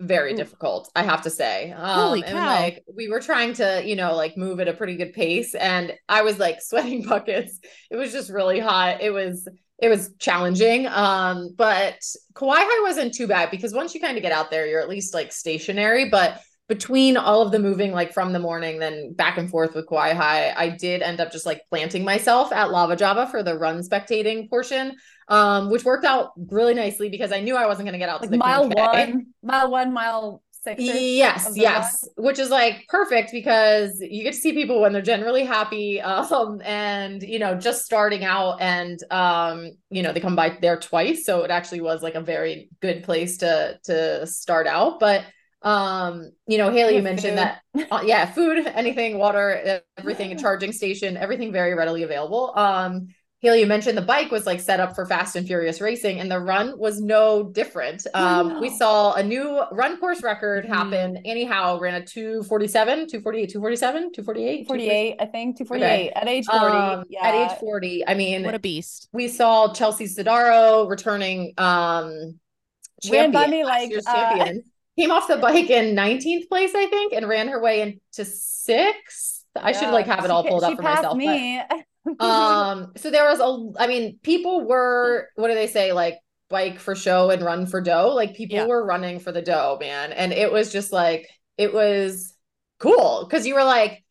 Speaker 1: very difficult, I have to say. Um
Speaker 3: Holy
Speaker 1: and
Speaker 3: cow.
Speaker 1: like we were trying to, you know, like move at a pretty good pace and I was like sweating buckets. It was just really hot. It was it was challenging. Um, but Hawi wasn't too bad because once you kind of get out there, you're at least like stationary. But between all of the moving, like from the morning, then back and forth with Hawi, I did end up just like planting myself at Lava Java for the run spectating portion, um, which worked out really nicely because I knew I wasn't going to get out
Speaker 2: like
Speaker 1: to the
Speaker 2: mile one mile one mile six
Speaker 1: Yes, yes, which is like perfect because you get to see people when they're generally happy, um, and you know, just starting out, and um, you know, they come by there twice, so it actually was like a very good place to to start out. But um, you know, Haley, you mentioned
Speaker 2: food.
Speaker 1: that, uh, yeah, food, anything, water, everything, a charging station, everything very readily available. Um, Haley, you mentioned the bike was like set up for fast and furious racing, and the run was no different. Um, we saw a new run course record
Speaker 3: Mhm.
Speaker 1: happen. Anne Haug, ran a 247, 248, 247, 248,
Speaker 2: 48 i think 248 at age 40
Speaker 1: Um,
Speaker 2: yeah
Speaker 1: At age 40. I mean,
Speaker 3: What a beast.
Speaker 1: we saw Chelsea Sodaro returning um
Speaker 2: Ran by
Speaker 1: champion,
Speaker 2: me like, uh,
Speaker 1: champion. Came off the bike in 19th place, I think, and ran her way into sixth. I should like have it all pulled
Speaker 2: she
Speaker 1: up for myself. but-
Speaker 2: me.
Speaker 1: um so there was a i mean people were what do they say like bike for show and run for dough? Like people
Speaker 3: Yeah.
Speaker 1: were running for the dough man. And it was just like it was cool because you were like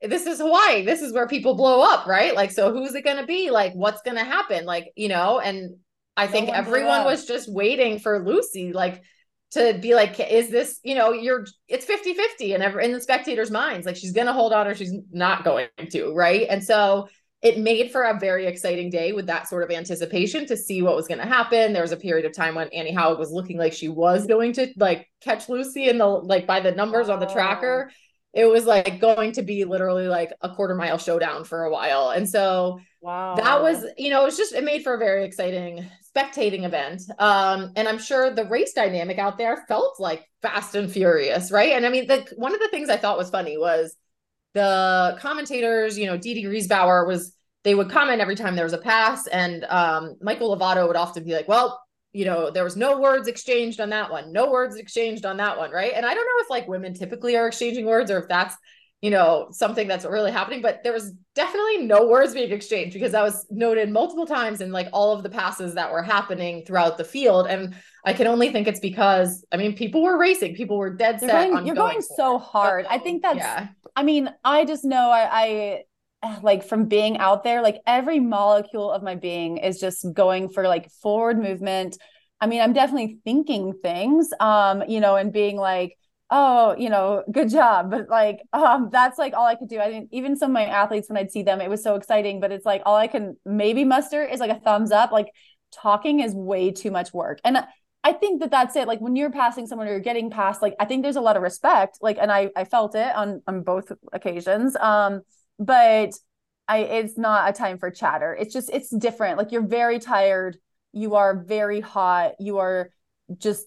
Speaker 1: this is hawaii. This is where people blow up right? Like so who's it gonna be? Like what's gonna happen? Like you know and i think
Speaker 2: one
Speaker 1: everyone was just waiting for lucy. Like to be like is this you know you're it's 50 50 and ever in the spectators minds like she's gonna hold on or she's not going to right and so it made for a very exciting day with that sort of anticipation to see what was going to happen. There was a period of time when Anne Haug was looking like she was going to like catch Lucy in the like by the numbers on the tracker. It was like going to be literally like a quarter mile showdown for a while. And so
Speaker 2: wow
Speaker 1: that was, you know, it was just it made for a very exciting spectating event. Um, and I'm sure the race dynamic out there felt like fast and furious, right? And I mean, the one of the things I thought was funny was the commentators, you know, Dede Griesbauer was they would comment every time there was a pass, and um, Michael Lovato would often be like, "Well, you know, there was no words exchanged on that one, no words exchanged on that one, right? And I don't know if like women typically are exchanging words or if that's, you know, something that's really happening, but there was definitely no words being exchanged because that was noted multiple times in like all of the passes that were happening throughout the field. And I can only think it's because I mean, people were racing, people were dead
Speaker 2: You're
Speaker 1: set
Speaker 2: going,
Speaker 1: on
Speaker 2: you're
Speaker 1: going
Speaker 2: going so hard. I think that's
Speaker 1: yeah.
Speaker 2: I mean, I just know I, I like from being out there, like every molecule of my being is just going for like forward movement. I mean, I'm definitely thinking things, um, you know, and being like, oh, you know, good job. But like, um, that's like all I could do. I think even some of my athletes, when I'd see them, it was so exciting, but it's like all I can maybe muster is like a thumbs up. Like talking is way too much work. And I think that that's it. Like when you're passing someone or you're getting past, like I think there's a lot of respect. Like, and I I felt it on on both occasions. Um, but I it's not a time for chatter. It's just it's different. Like you're very tired. You are very hot. You are just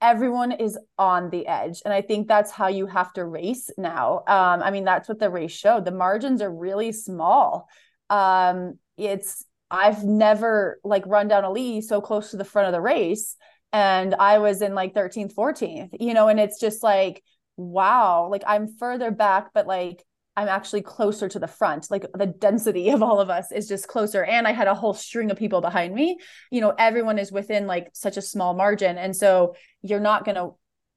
Speaker 2: everyone is on the edge and i think that's how you have to race now. Um i mean that's what the race showed. The margins are really small. Um it's i've never like run down a lead so close to the front of the race and i was in like 13th 14th you know and it's just like wow like i'm further back but like i'm actually closer to the front. Like the density of all of us is just closer. And i had a whole string of people behind me. You know everyone is within like such a small margin. And so you're not going to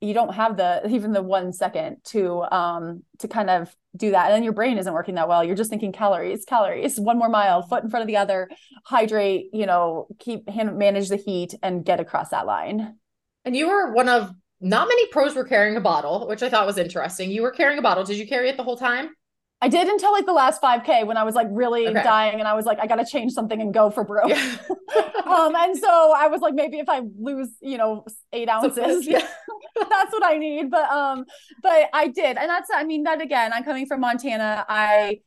Speaker 2: you don't have the even the one second to um to kind of do that. And then your brain isn't working that well. You're just thinking calories calories one more mile foot in front of the other hydrate you know keep hand, manage the heat and get across that line.
Speaker 1: And you were one of not many pros were carrying a bottle, which I thought was interesting. You were carrying a bottle. Did you carry it the whole time?
Speaker 2: I did until like the last 5k when I was like really
Speaker 1: Okay.
Speaker 2: dying and I was like I got to change something and go for broke.
Speaker 1: Yeah.
Speaker 2: um and so I was like maybe if I lose, you know, 8 ounces,
Speaker 1: yeah.
Speaker 2: that's what I need, but um but I did. And that's I mean that again, I'm coming from Montana. I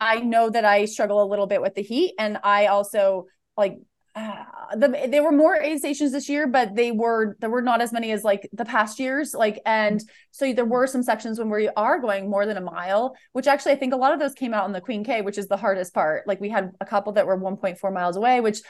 Speaker 2: I know that I struggle a little bit with the heat and I also like uh, the, there were more aid stations this year, but they were there were not as many as like the past years. Like, and so there were some sections when we are going more than a mile, which actually I think a lot of those came out on the Queen K, which is the hardest part. Like we had a couple that were 1.4 miles away, which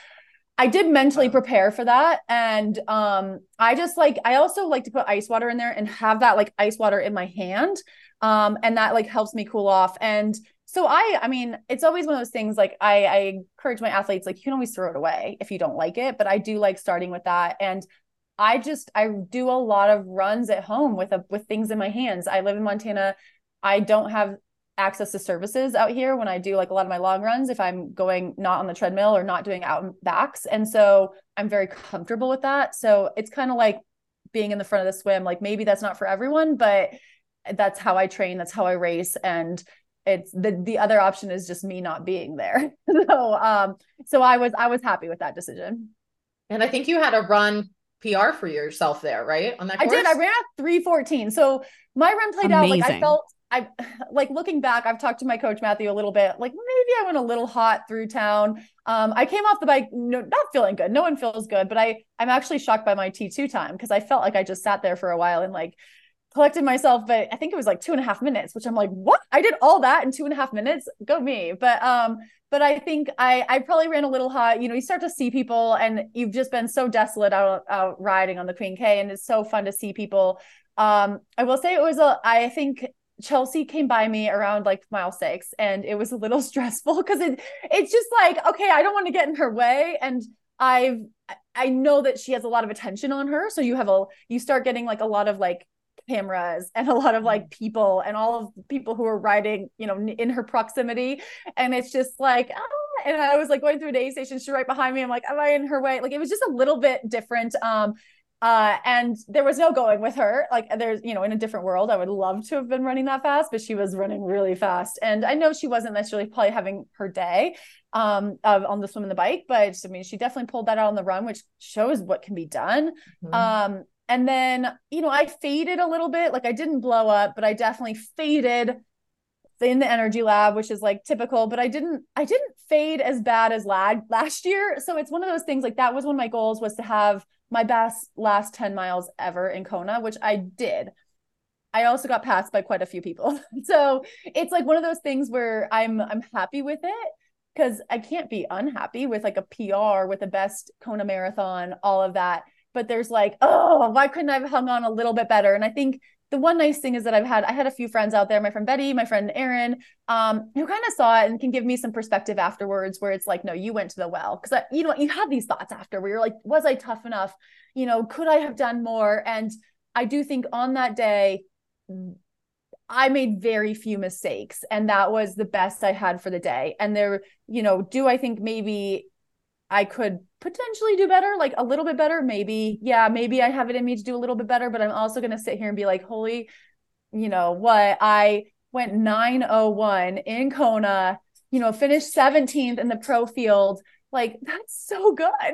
Speaker 2: I did mentally prepare for that. And um, I just like I also like to put ice water in there and have that like ice water in my hand. Um, and that like helps me cool off. And so I, I mean, it's always one of those things like I, I encourage my athletes, like you can always throw it away if you don't like it, but I do like starting with that. And I just, I do a lot of runs at home with a, with things in my hands. I live in Montana. I don't have access to services out here when I do like a lot of my long runs, if I'm going not on the treadmill or not doing out and backs. And so I'm very comfortable with that. So it's kind of like being in the front of the swim. Like maybe that's not for everyone, but that's how I train. That's how I race. And it's the the other option is just me not being there. so um so I was I was happy with that decision.
Speaker 1: And I think you had a run PR for yourself there, right? On that
Speaker 2: I did. I ran at 314. So my run played out like I felt I like looking back, I've talked to my coach Matthew a little bit. Like maybe I went a little hot through town. Um, I came off the bike, no, not feeling good. No one feels good, but I I'm actually shocked by my T2 time because I felt like I just sat there for a while and like collected myself, but I think it was like two and a half minutes, which I'm like, what? I did all that in two and a half minutes. Go me. But um, but I think I I probably ran a little hot. You know, you start to see people and you've just been so desolate out out riding on the Queen K, and it's so fun to see people. Um, I will say it was a I think Chelsea came by me around like mile six and it was a little stressful because it it's just like, okay, I don't want to get in her way. And I've I know that she has a lot of attention on her. So you have a you start getting like a lot of like cameras and a lot of like people and all of the people who are riding, you know, in her proximity. And it's just like, ah, and I was like going through an aid station, she's right behind me. I'm like, am I in her way? Like it was just a little bit different. Um, uh, and there was no going with her. Like there's, you know, in a different world, I would love to have been running that fast, but she was running really fast. And I know she wasn't necessarily probably having her day um uh, on the swim and the bike, but I mean, she definitely pulled that out on the run, which shows what can be done.
Speaker 1: Mhm.
Speaker 2: Um, and then, you know, I faded a little bit. Like I didn't blow up, but I definitely faded in the energy lab, which is like typical, but I didn't, I didn't fade as bad as lag last year. So it's one of those things like that was one of my goals was to have my best last 10 miles ever in Kona, which I did. I also got passed by quite a few people. So it's like one of those things where I'm I'm happy with it. because I can't be unhappy with like a PR with the best Kona marathon, all of that. But there's like, oh, why couldn't I have hung on a little bit better? And I think the one nice thing is that I've had I had a few friends out there, my friend Betty, my friend Erin, um, who kind of saw it and can give me some perspective afterwards where it's like, no, you went to the well. Cause you know, you have these thoughts after where you're like, was I tough enough? You know, could I have done more? And I do think on that day, I made very few mistakes and that was the best I had for the day. And there, you know, do I think maybe I could potentially do better, like a little bit better? Maybe. Yeah, maybe I have it in me to do a little bit better, but I'm also going to sit here and be like, holy, you know, what? I went 901 in Kona, you know, finished 17th in the pro field. Like, that's so good.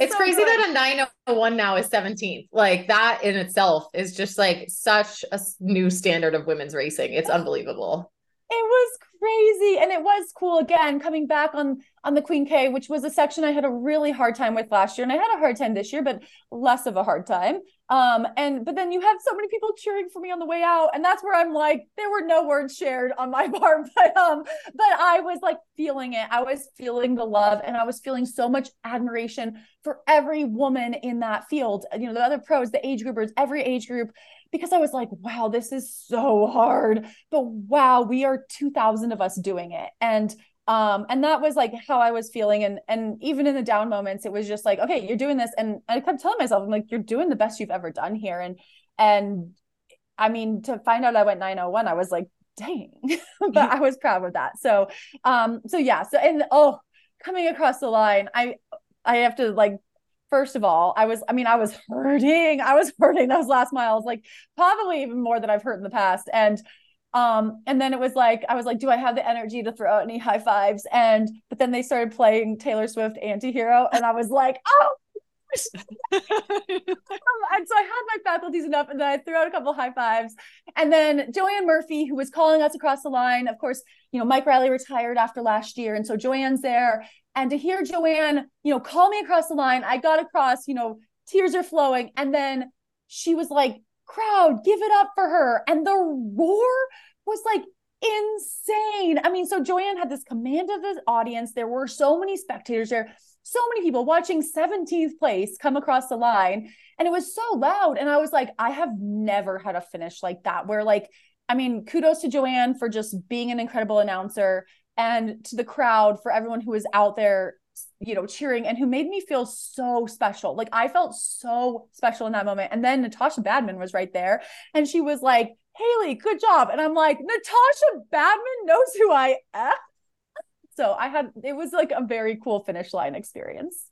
Speaker 1: it's so crazy good. that a 901 now is 17th. Like that in itself is just like such a new standard of women's racing. It's unbelievable.
Speaker 2: It was crazy and it was cool again coming back on on the Queen K, which was a section I had a really hard time with last year and I had a hard time this year, but less of a hard time. Um, and but then you have so many people cheering for me on the way out, and that's where I'm like, there were no words shared on my part, but um, but I was like feeling it. I was feeling the love, and I was feeling so much admiration for every woman in that field. You know, the other pros, the age groupers, every age group, because I was like, wow, this is so hard, but wow, we are two thousand of us doing it, and um and that was like how i was feeling. And and even in the down moments it was just like okay you're doing this. And i kept telling myself i'm like you're doing the best you've ever done here. And and i mean to find out i went 901 i was like dang but i was proud of that. So um so yeah. So and oh coming across the line i i have to like first of all i was i mean i was hurting. I was hurting those last miles like probably even more than i've hurt in the past. And um, and then it was like, I was like, do I have the energy to throw out any high fives? And, but then they started playing Taylor Swift Antihero. And I was like, oh, and so I had my faculties enough, and then I threw out a couple high fives. And then Joanne Murphy, who was calling us across the line, of course, you know, Mike Riley retired after last year, and so Joanne's there. And to hear Joanne, you know, call me across the line, I got across, you know, tears are flowing, and then she was like, crowd, give it up for her. And the roar was like insane. I mean, so Joanne had this command of the audience. There were so many spectators there, so many people watching 17th place come across the line. And it was so loud. And I was like, I have never had a finish like that where, like, I mean, kudos to Joanne for just being an incredible announcer and to the crowd for everyone who was out there you know, cheering and who made me feel so special. Like I felt so special in that moment. And then Natasha Badman was right there and she was like, Haley, good job. And I'm like, Natasha Badman knows who I am. So I had, it was like a very cool finish line experience.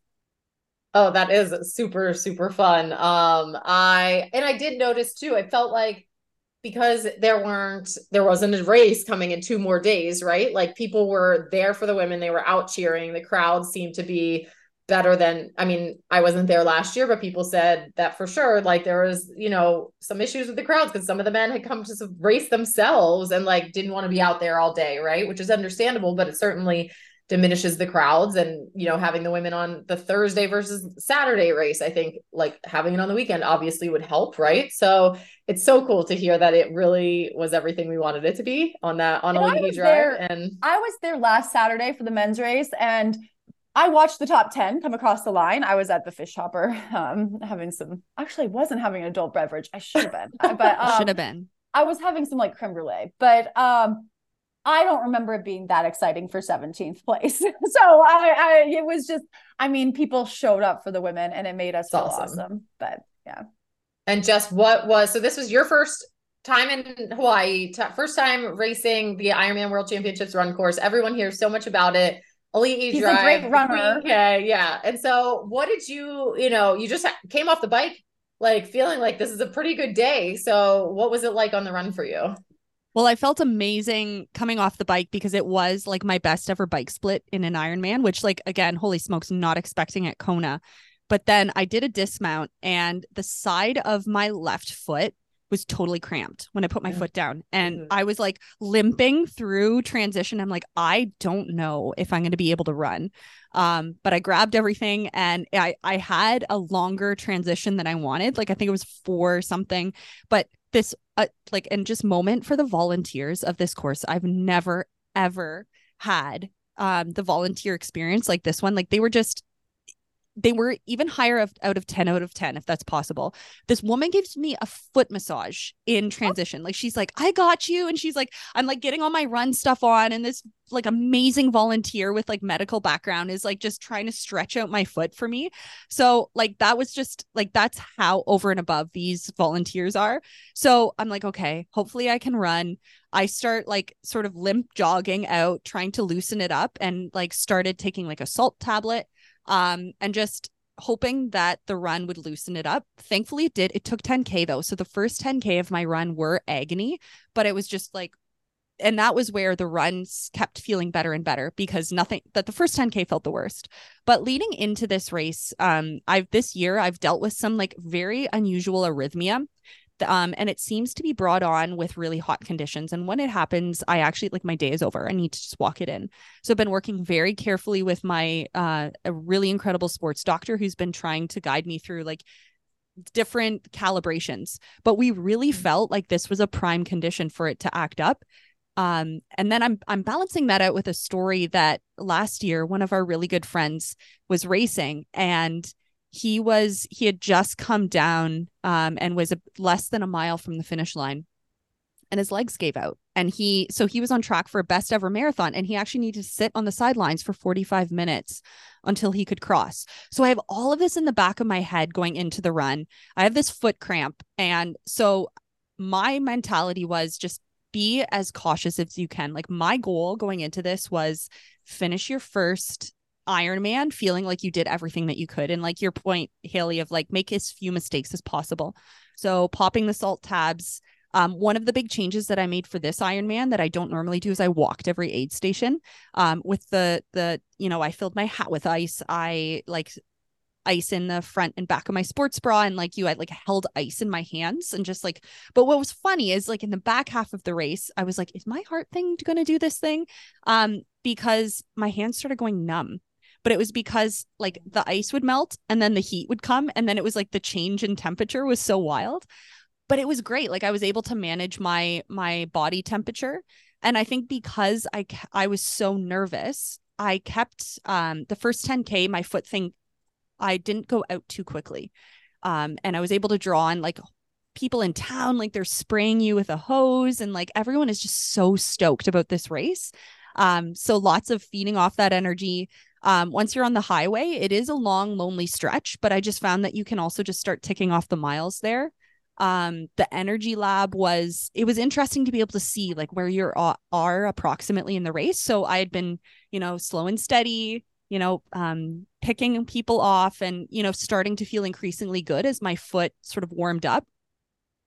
Speaker 1: Oh, that is super, super fun. Um, I, and I did notice too, I felt like because there weren't there wasn't a race coming in two more days right? Like people were there for the women. They were out cheering. The crowd seemed to be better than i mean i wasn't there last year but people said that for sure like there was you know some issues with the crowds because some of the men had come to race themselves and like didn't want to be out there all day right? Which is understandable but it certainly diminishes the crowds and you know having the women on the Thursday versus Saturday race I think like having it on the weekend obviously would help right? So it's so cool to hear that it really was everything we wanted it to be on that on a drive
Speaker 2: there,
Speaker 1: and
Speaker 2: I was there last Saturday for the men's race and I watched the top 10 come across the line. I was at the fish hopper, um, having some, actually wasn't having an adult beverage. I should have been, but um,
Speaker 3: should have been.
Speaker 2: I was having some like creme brulee, but um, I don't remember it being that exciting for 17th place. so I, I, it was just, I mean, people showed up for the women and it made us feel awesome. awesome. But yeah.
Speaker 1: And just what was, so this was your first time in Hawaii, t- first time racing the Ironman World Championships run course. Everyone hears so much about it. Elite He's drive, a great runner. Okay, yeah. And so, what did you, you know, you just came off the bike, like feeling like this is a pretty good day. So, what was it like on the run for you?
Speaker 3: Well, I felt amazing coming off the bike because it was like my best ever bike split in an Ironman, which, like, again, holy smokes, not expecting at Kona. But then I did a dismount and the side of my left foot was totally cramped when I put my foot down. And mm-hmm. I was like limping through transition. I'm like, I don't know if I'm going to be able to run. Um, but I grabbed everything and I, I had a longer transition than I wanted. Like, I think it was four something, but this uh, like and just moment for the volunteers of this course i've never ever had um the volunteer experience like this one like they were just they were even higher of, out of 10 out of 10 if that's possible. This woman gives me a foot massage in oh. transition. Like she's like i got you and she's like i'm like getting all my run stuff on and this like amazing volunteer with like medical background is like just trying to stretch out my foot for me. So like that was just like that's how over and above these volunteers are. So i'm like okay hopefully i can run. I start like sort of limp jogging out, trying to loosen it up, and like started taking like a salt tablet um, and just hoping that the run would loosen it up. Thankfully, it did. It took 10K though. So the first 10K of my run were agony, but it was just like, and that was where the runs kept feeling better and better because nothing that the first 10k felt the worst but leading into this race um i've this year i've dealt with some like very unusual arrhythmia um, and it seems to be brought on with really hot conditions. And when it happens, I actually like my day is over. I need to just walk it in. So I've been working very carefully with my uh, a really incredible sports doctor who's been trying to guide me through like different calibrations. But we really mm-hmm. felt like this was a prime condition for it to act up. Um, and then I'm I'm balancing that out with a story that last year one of our really good friends was racing and he was he had just come down um, and was a, less than a mile from the finish line. And his legs gave out. And he so he was on track for a best ever marathon and he actually needed to sit on the sidelines for 45 minutes until he could cross. So i have all of this in the back of my head going into the run. I have this foot cramp. And so my mentality was just be as cautious as you can. Like my goal going into this was finish your first Iron Man feeling like you did everything that you could. And like your point, Haley, of like make as few mistakes as possible. So popping the salt tabs. Um, one of the big changes that I made for this Ironman that I don't normally do is I walked every aid station. Um, with the the you know I filled my hat with ice. I like ice in the front and back of my sports bra and like you I like held ice in my hands and just like but what was funny is like in the back half of the race I was like is my heart thing going to do this thing um because my hands started going numb but it was because like the ice would melt and then the heat would come and then it was like the change in temperature was so wild. But it was great. Like i was able to manage my my body temperature. And i think because i i was so nervous i kept um the first 10k my foot thing i didn't go out too quickly. Um and i was able to draw on like people in town like they're spraying you with a hose and like everyone is just so stoked about this race. Um so lots of feeding off that energy um, once you're on the highway, it is a long, lonely stretch, but I just found that you can also just start ticking off the miles there. Um, the energy lab was it was interesting to be able to see like where you are, approximately in the race. So I had been, you know, slow and steady, you know, um, picking people off and, you know, starting to feel increasingly good as my foot sort of warmed up.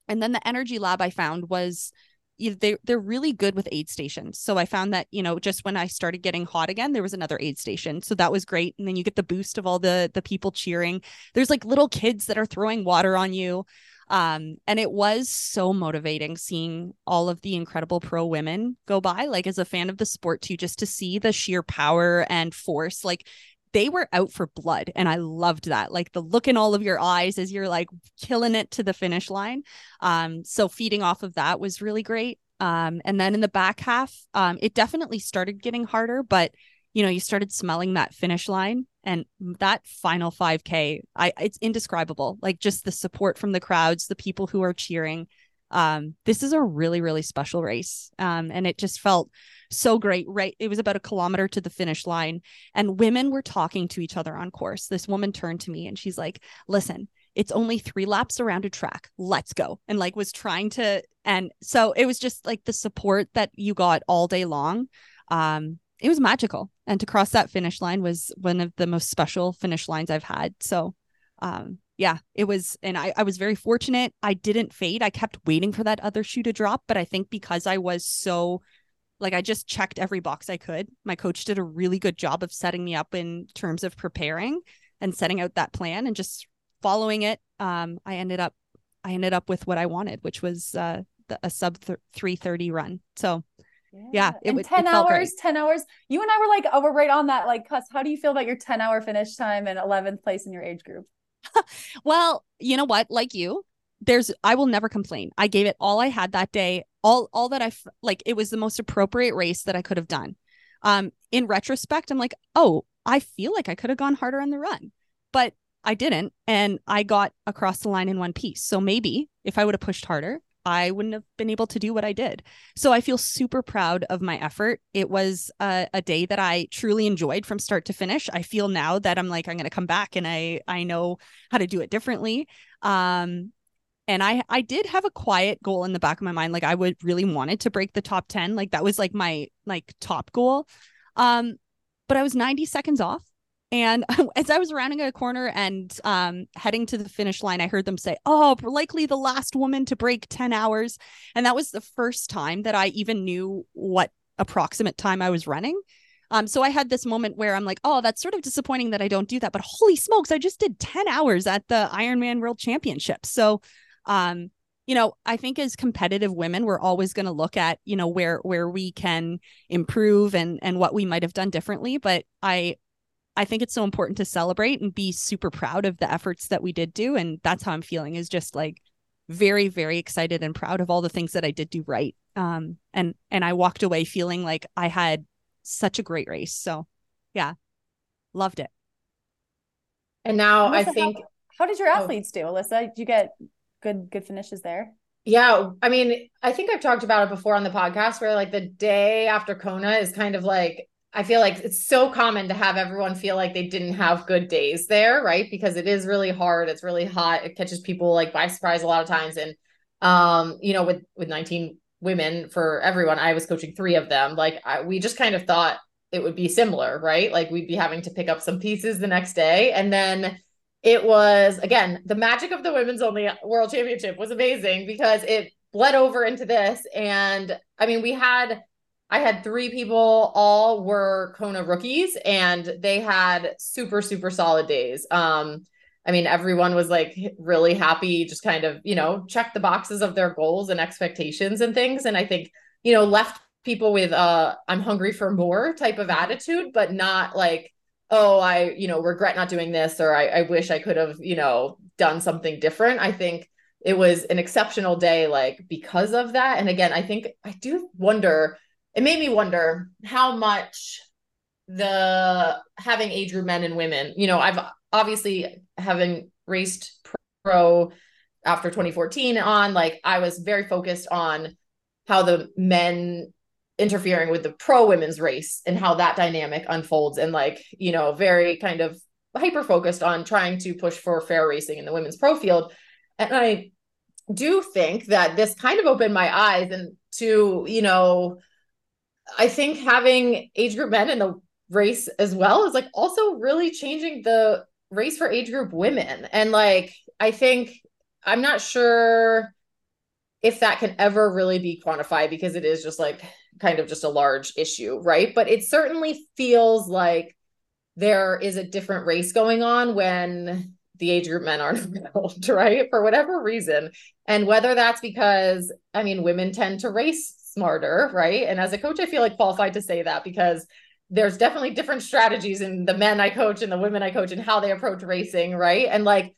Speaker 3: And then the energy lab I found was they they're really good with aid stations. So I found that you know just when I started getting hot again, there was another aid station, so that was great. And then you get the boost of all the the people cheering. There's like little kids that are throwing water on you, um, and it was so motivating seeing all of the incredible pro women go by. Like as a fan of the sport too, just to see the sheer power and force. Like they were out for blood and i loved that. Like the look in all of your eyes as you're like killing it to the finish line. Um so feeding off of that was really great. Um and then in the back half um it definitely started getting harder but you know you started smelling that finish line and that final 5k i it's indescribable. Like just the support from the crowds the people who are cheering um this is a really really special race. Um and it just felt so great right? It was about a kilometer to the finish line and women were talking to each other on course. This woman turned to me and she's like listen it's only three laps around a track. Let's go. And like was trying to and so it was just like the support that you got all day long. Um it was magical. And to cross that finish line was one of the most special finish lines i've had. So um yeah it was and I, I was very fortunate i didn't fade i kept waiting for that other shoe to drop but i think because i was so like I just checked every box I could. My coach did a really good job of setting me up in terms of preparing and setting out that plan and just following it. Um, I ended up I ended up with what I wanted, which was uh, the, a sub th- 330 run. So yeah, yeah
Speaker 2: it was 10 it hours, 10 hours. You and I were like, oh, we're right on that. Like, Cus, how do you feel about your 10 hour finish time and 11th place in your age group?
Speaker 3: well, you know what? Like you, there's I will never complain. I gave it all I had that day. All all that I like it was the most appropriate race that I could have done. Um, in retrospect, I'm like, oh, I feel like I could have gone harder on the run, but I didn't. And I got across the line in one piece. So maybe if I would have pushed harder, I wouldn't have been able to do what I did. So I feel super proud of my effort. It was a, a day that I truly enjoyed from start to finish. I feel now that I'm like I'm going to come back and I I know how to do it differently. Um and I I did have a quiet goal in the back of my mind like I would really wanted to break the top 10. Like that was like my like top goal. Um but I was 90 seconds off and as I was rounding a corner and um, heading to the finish line, I heard them say, Oh, likely the last woman to break 10 hours. And that was the first time that I even knew what approximate time I was running. Um, so I had this moment where I'm like, oh, that's sort of disappointing that I don't do that. But holy smokes, I just did 10 hours at the Ironman World Championship. So um, you know, I think as competitive women, we're always going to look at, you know, where where we can improve and and what we might have done differently. But I I think it's so important to celebrate and be super proud of the efforts that we did do. And that's how I'm feeling is just like very, very excited and proud of all the things that I did do right. Um, and and I walked away feeling like I had such a great race. So yeah, loved it.
Speaker 1: And now
Speaker 2: Alyssa,
Speaker 1: I think
Speaker 2: how, how did your
Speaker 1: Oh.
Speaker 2: athletes do, Alyssa? Did you get good good finishes there?
Speaker 1: Yeah, I mean, I think I've talked about it before on the podcast where like the day after Kona is kind of like I feel like it's so common to have everyone feel like they didn't have good days there, right? Because it is really hard, it's really hot, it catches people like by surprise a lot of times and um, you know, with with 19 women for everyone, I was coaching 3 of them. Like I, we just kind of thought it would be similar, right? Like we'd be having to pick up some pieces the next day and then it was again the magic of the women's only world championship was amazing because it bled over into this and i mean we had i had three people all were kona rookies and they had super super solid days. Um i mean everyone was like really happy just kind of you know check the boxes of their goals and expectations and things. And i think you know left people with uh i'm hungry for more type of attitude but not like oh i you know regret not doing this or i, I wish i could have you know done something different. I think it was an exceptional day like because of that. And again i think i do wonder it made me wonder how much the having age group men and women you know i've obviously having raced pro after 2014 on like i was very focused on how the men interfering with the pro women's race and how that dynamic unfolds and like you know very kind of hyper focused on trying to push for fair racing in the women's pro field. And i do think that this kind of opened my eyes and to you know i think having age group men in the race as well is like also really changing the race for age group women and like i think i'm not sure if that can ever really be quantified because it is just like kind of just a large issue, right? But it certainly feels like there is a different race going on when the age group men aren't around, right? For whatever reason. And whether that's because, I mean, women tend to race smarter, right? And as a coach, I feel like qualified to say that because there's definitely different strategies in the men I coach and the women I coach and how they approach racing, right? And like,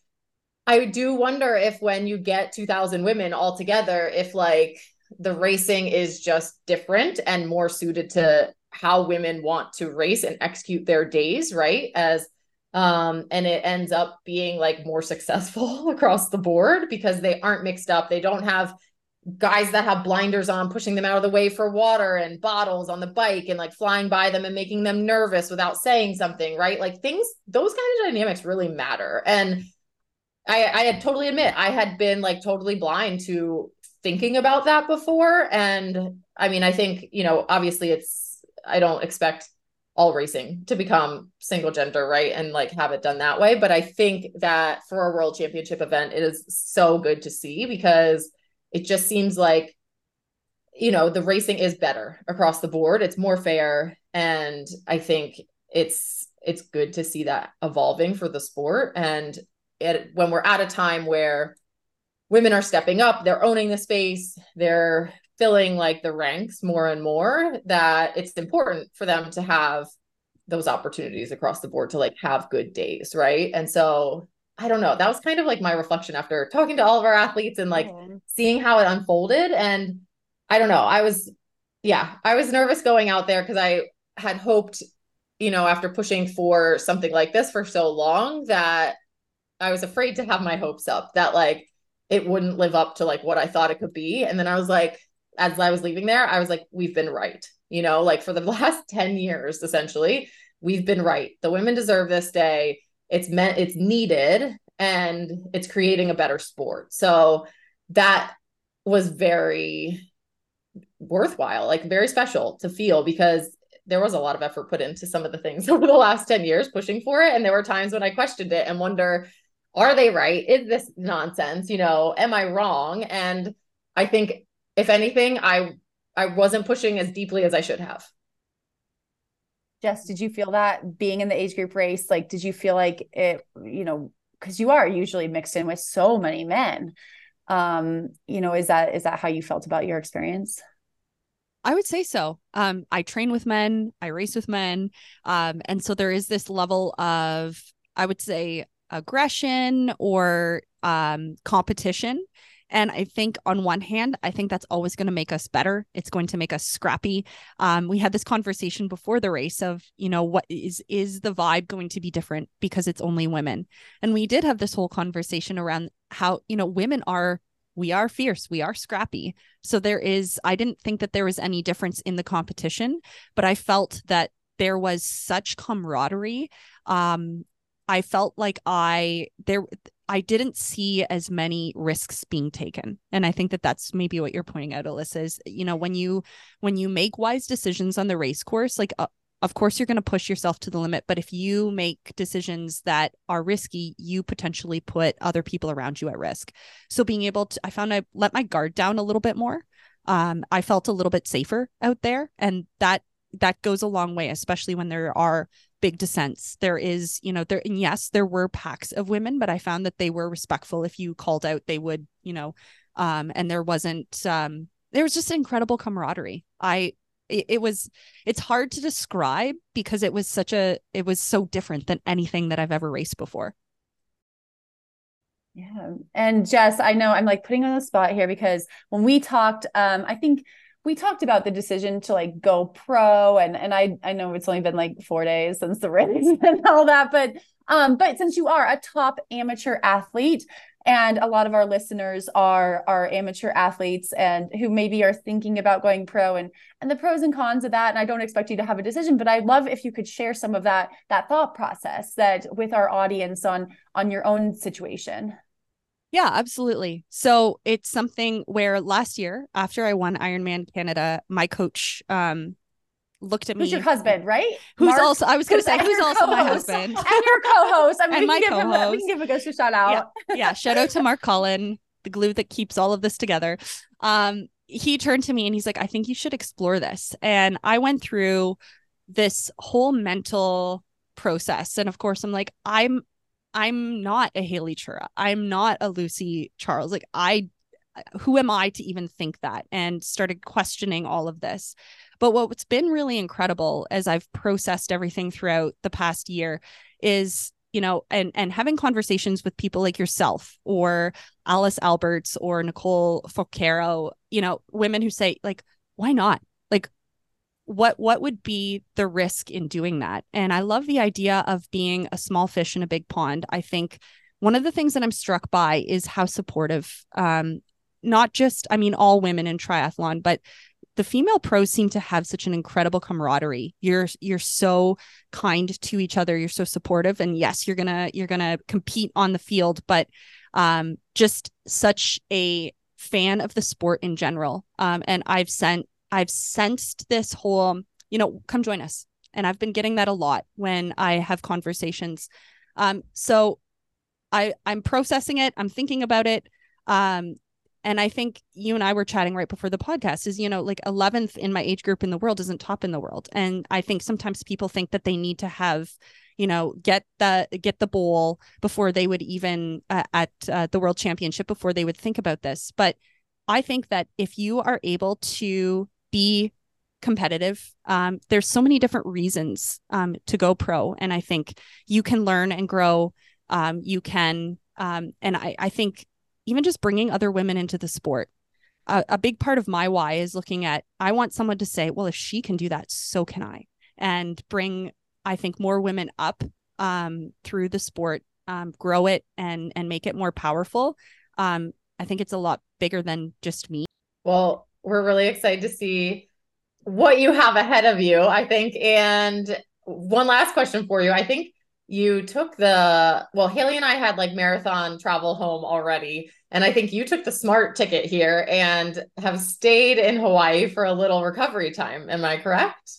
Speaker 1: I do wonder if when you get 2000 women all together, if like the racing is just different and more suited to how women want to race and execute their days, right? As um and it ends up being like more successful across the board because they aren't mixed up. They don't have guys that have blinders on pushing them out of the way for water and bottles on the bike and like flying by them and making them nervous without saying something, right? Like things those kind of dynamics really matter. And I, I had totally admit I had been like totally blind to thinking about that before. And I mean, I think, you know, obviously it's, I don't expect all racing to become single gender, right? And like have it done that way. But I think that for a world championship event, it is so good to see because it just seems like, you know, the racing is better across the board. It's more fair. And I think it's, it's good to see that evolving for the sport. And it, when we're at a time where women are stepping up, they're owning the space, they're filling like the ranks more and more, that it's important for them to have those opportunities across the board to like have good days, right? And so I don't know, that was kind of like my reflection after talking to all of our athletes and like seeing how it unfolded. And I don't know, I was, yeah, I was nervous going out there because I had hoped, you know, after pushing for something like this for so long that I was afraid to have my hopes up that like it wouldn't live up to like what I thought it could be. And then I was like, as I was leaving there, I was like, we've been right. You know, like for the last 10 years, essentially, we've been right. The women deserve this day. It's meant, it's needed, and it's creating a better sport. So that was very worthwhile, like very special to feel because there was a lot of effort put into some of the things over the last 10 years pushing for it. And there were times when I questioned it and wonder, are they right? Is this nonsense? You know, am I wrong? And I think if anything, I I wasn't pushing as deeply as I should have.
Speaker 2: Jess, did you feel that being in the age group race? Like, did you feel like it, you know, because you are usually mixed in with so many men. Um, you know, is that is that how you felt about your experience?
Speaker 3: I would say so. Um, I train with men, I race with men. Um, and so there is this level of, I would say, aggression or um, competition and I think on one hand, I think that's always going to make us better. It's going to make us scrappy. Um, we had this conversation before the race of, you know, what is is the vibe going to be different because it's only women? And we did have this whole conversation around how, you know, women are we are fierce, we are scrappy. So there is I didn't think that there was any difference in the competition, but I felt that there was such camaraderie um I felt like I there I didn't see as many risks being taken. And I think that that's maybe what you're pointing out, Alyssa, is, you know, when you, when you make wise decisions on the race course, like, uh, of course you're going to push yourself to the limit but if you make decisions that are risky you potentially put other people around you at risk so being able to i found i let my guard down a little bit more um, i felt a little bit safer out there and that that goes a long way especially when there are big descents. There is, you know, there and yes, there were packs of women, but I found that they were respectful. If you called out, they would, you know, um, and there wasn't um there was just incredible camaraderie. I it, it was it's hard to describe because it was such a it was so different than anything that I've ever raced before.
Speaker 2: Yeah. And Jess, I know I'm like putting on the spot here because when we talked, um, I think we talked about the decision to like go pro and and I I know it's only been like 4 days since the race and all that but um but since you are a top amateur athlete and a lot of our listeners are are amateur athletes and who maybe are thinking about going pro and and the pros and cons of that and I don't expect you to have a decision but I'd love if you could share some of that that thought process that with our audience on on your own situation
Speaker 3: yeah, absolutely. So it's something where last year, after I won Ironman Canada, my coach um looked at me.
Speaker 2: who's your husband, right?
Speaker 3: Who's
Speaker 2: Mark?
Speaker 3: also I was gonna say who's also my
Speaker 2: co-host.
Speaker 3: husband.
Speaker 2: and your co-host. I mean,
Speaker 3: And
Speaker 2: we,
Speaker 3: my
Speaker 2: can give him a, we
Speaker 3: co-host.
Speaker 2: can give him a shout out.
Speaker 3: yeah, shout out to Mark Cullen, the glue that keeps all of this together. Um, he turned to me and he's like, I think you should explore this. And I went through this whole mental process. And of course, I'm like, I'm I'm not a Haley Chura. I'm not a Lucy Charles. Like I who am I to even think that? And started questioning all of this. But what's been really incredible as I've processed everything throughout the past year is you know and and having conversations with people like yourself or alice alberts or nicole focero you know women who say like why not what what would be the risk in doing that? And i love the idea of being a small fish in a big pond. I think one of the things that i'm struck by is how supportive um not just i mean all women in triathlon but the female pros seem to have such an incredible camaraderie. You're you're so kind to each other. You're so supportive. And yes you're gonna you're gonna compete on the field but um just such a fan of the sport in general. Um and i've sent i've sensed this whole you know come join us and i've been getting that a lot when i have conversations um so i i'm processing it i'm thinking about it um and I think you and I were chatting right before the podcast is, you know, like 11th in my age group in the world isn't top in the world. And I think sometimes people think that they need to have, you know, get the get the bowl before they would even uh, at uh, the world championship before they would think about this. But I think that if you are able to be competitive, um, there's so many different reasons um, to go pro. And I think you can learn and grow. Um, you can, um, and I, I think even just bringing other women into the sport. Uh, a big part of my why is looking at I want someone to say, well, if she can do that, so can I. and bring, I think, more women up um, through the sport, um, grow it and and make it more powerful. I think it's a lot bigger than just me.
Speaker 1: Well, we're really excited to see what you have ahead of you, I think. And one last question for you. I think you took the well, Haley and I had like marathon travel home already. And I think you took the smart ticket here and have stayed in Hawaii for a little recovery time. Am I correct?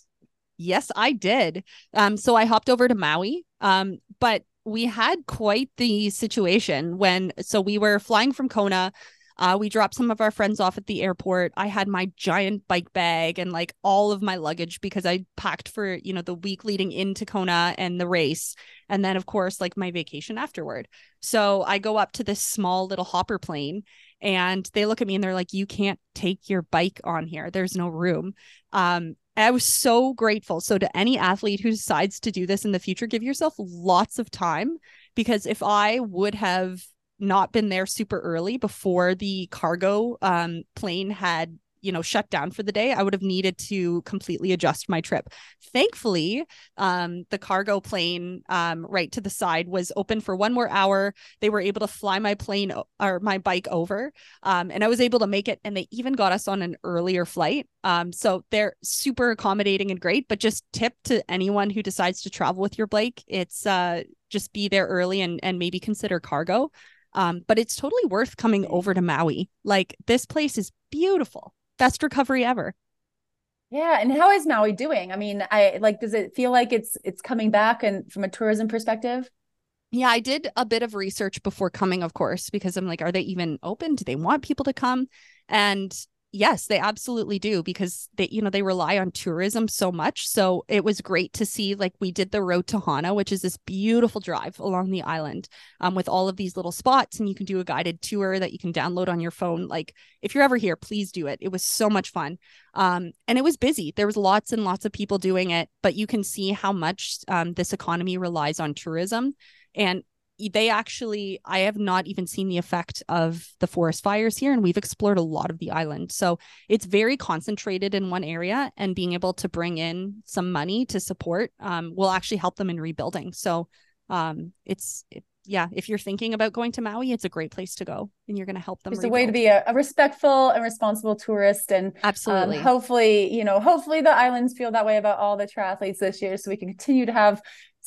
Speaker 3: Yes, I did. Um, so I hopped over to Maui. Um, but we had quite the situation when so we were flying from Kona uh, we dropped some of our friends off at the airport. I had my giant bike bag and like all of my luggage because I packed for, you know, the week leading into Kona and the race. And then, of course, like my vacation afterward. So I go up to this small little hopper plane and they look at me and they're like, you can't take your bike on here. There's no room. Um, I was so grateful. So, to any athlete who decides to do this in the future, give yourself lots of time because if I would have not been there super early before the cargo um, plane had you know shut down for the day i would have needed to completely adjust my trip. Thankfully um, the cargo plane um, right to the side was open for one more hour. They were able to fly my plane or my bike over um, and i was able to make it and they even got us on an earlier flight. Um, so they're super accommodating and great but just tip to anyone who decides to travel with your bike it's uh, just be there early and and maybe consider cargo um, but it's totally worth coming over to Maui. Like this place is beautiful. Best recovery ever.
Speaker 2: Yeah, and how is Maui doing? I mean, I like does it feel like it's it's coming back and from a tourism perspective?
Speaker 3: Yeah, I did a bit of research before coming, of course, because I'm like, are they even open? Do they want people to come? And yes they absolutely do because they you know they rely on tourism so much. So it was great to see like we did the road to hana which is this beautiful drive along the island um, with all of these little spots and you can do a guided tour that you can download on your phone. Like if you're ever here please do it. It was so much fun. Um, and it was busy. There was lots and lots of people doing it but you can see how much um, this economy relies on tourism. And they actually i have not even seen the effect of the forest fires here and we've explored a lot of the island. So it's very concentrated in one area and being able to bring in some money to support um, will actually help them in rebuilding. So um, it's it, yeah if you're thinking about going to maui it's a great place to go and you're going to help them
Speaker 2: it's a way to be a, a, respectful and responsible tourist and um,
Speaker 3: absolutely.
Speaker 2: um, hopefully you know hopefully the islands feel that way about all the triathletes this year so we can continue to have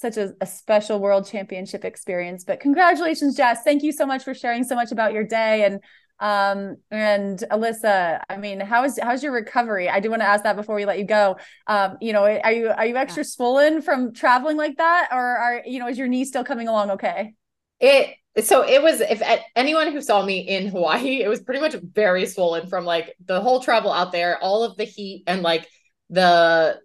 Speaker 2: such a, a, special world championship experience. But congratulations, Jess. Thank you so much for sharing so much about your day. And um and Alyssa, I mean, how is how's your recovery? I do want to ask that before we let you go. Um, you know, are you are you extra yeah. swollen from traveling like that? Or are you know, is your knee still coming along okay?
Speaker 1: It so it was if anyone who saw me in Hawaii, it was pretty much very swollen from like the whole travel out there, all of the heat and like the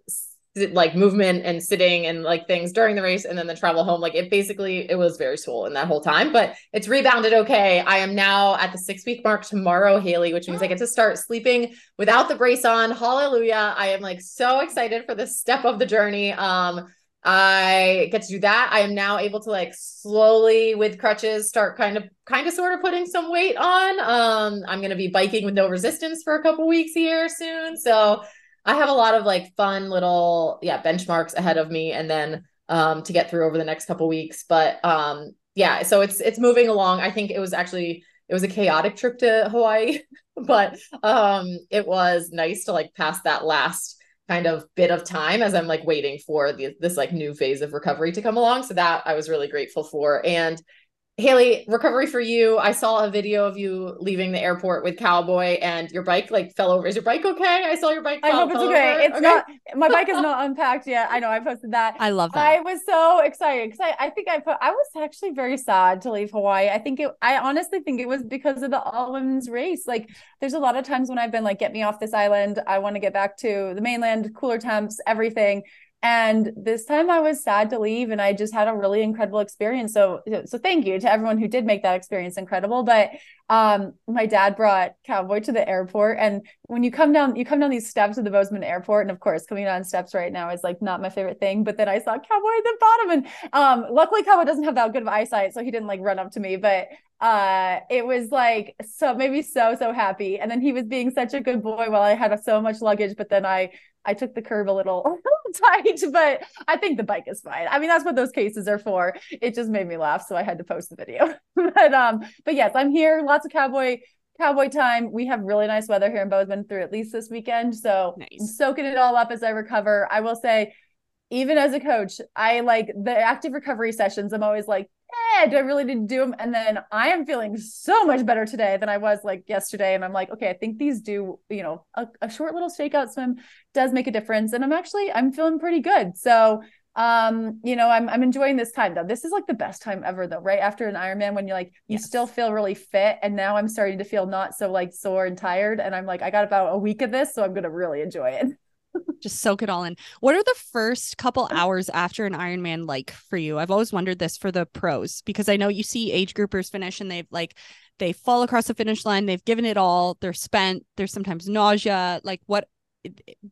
Speaker 1: like movement and sitting and like things during the race and then the travel home like it basically it was very swollen that whole time but it's rebounded okay i am now at the six week mark tomorrow haley which means i get to start sleeping without the brace on hallelujah i am like so excited for this step of the journey um I get to do that. I am now able to like slowly with crutches start kind of kind of sort of putting some weight on. Um I'm going to be biking with no resistance for a couple weeks here soon. So I have a lot of like fun little yeah benchmarks ahead of me, and then um, to get through over the next couple weeks. But um, yeah, so it's it's moving along. I think it was actually it was a chaotic trip to Hawaii, but um, it was nice to like pass that last kind of bit of time as I'm like waiting for the, this like new phase of recovery to come along. So that I was really grateful for. And Haley, recovery for you. I saw a video of you leaving the airport with Cowboy and your bike like fell over. Is your bike okay? I saw your bike.
Speaker 2: I
Speaker 1: hope
Speaker 2: it's okay.
Speaker 1: Over.
Speaker 2: It's okay. not, my bike is not unpacked yet. I know I posted that.
Speaker 3: I love that.
Speaker 2: I was so excited because I, I think I put, I was actually very sad to leave Hawaii. I think it, I honestly think it was because of the all women's race. Like there's a lot of times when I've been like, get me off this island. I want to get back to the mainland, cooler temps, everything and this time I was sad to leave and I just had a really incredible experience. So so thank you to everyone who did make that experience incredible. But um my dad brought Cowboy to the airport and when you come down you come down these steps of the Bozeman airport and of course coming down steps right now is like not my favorite thing. But then I saw Cowboy at the bottom and um luckily Cowboy doesn't have that good of eyesight so he didn't like run up to me. But uh it was like so maybe so so happy and then he was being such a good boy while i had so much luggage but then i I took the curve a little tight, but I think the bike is fine. I mean, that's what those cases are for. It just made me laugh, so I had to post the video. but um, but yes, I'm here. Lots of cowboy cowboy time. We have really nice weather here in Bozeman through at least this weekend. So
Speaker 3: Nice.
Speaker 2: I'm soaking it all up as I recover. I will say, even as a coach, I like the active recovery sessions. I'm always like, eh, do I really need to do them? And then I am feeling so much better today than I was like yesterday. And I'm like, okay, I think these do, you know, a, a short little shakeout swim does make a difference. And I'm actually, I'm feeling pretty good. So um you know i'm i'm enjoying this time though this is like the best time ever though right after an ironman when you're like you
Speaker 3: Yes.
Speaker 2: still feel really fit and now i'm starting to feel not so like sore and tired and i'm like i got about a week of this so i'm gonna really enjoy it
Speaker 3: Just soak it all in. What are the first couple hours after an Ironman like for you? I've always wondered this for the pros because I know you see age groupers finish and they've like they fall across the finish line, they've given it all, they're spent, there's sometimes nausea. Like what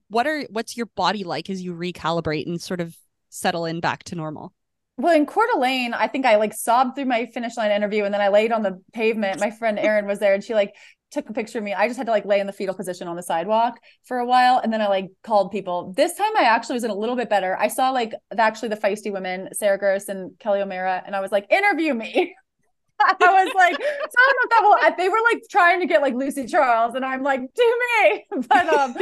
Speaker 3: what are what's your body like as you recalibrate and sort of settle in back to normal?
Speaker 2: Well, in Coeur d'Alene, I think I like sobbed through my finish line interview and then I laid on the pavement. My friend Erin was there and she like took a picture of me. I just had to like lay in the fetal position on the sidewalk for a while. And then I like called people. This time I actually was in a little bit better. I saw like actually the feisty women, Sarah Gross and Kelly O'Mara, and I was like, interview me. I was like, so I don't know if that will, they were like trying to get like Lucy Charles, and I'm like, do me. But um,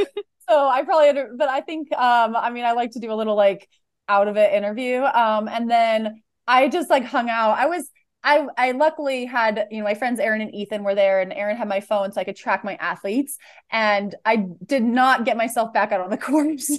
Speaker 2: so I probably, but I think um, I mean, I like to do a little like out of it interview. Um, and then I just like hung out. I was I I luckily had, you know, my friends Aaron and Ethan were there and Aaron had my phone so I could track my athletes and I did not get myself back out on the course.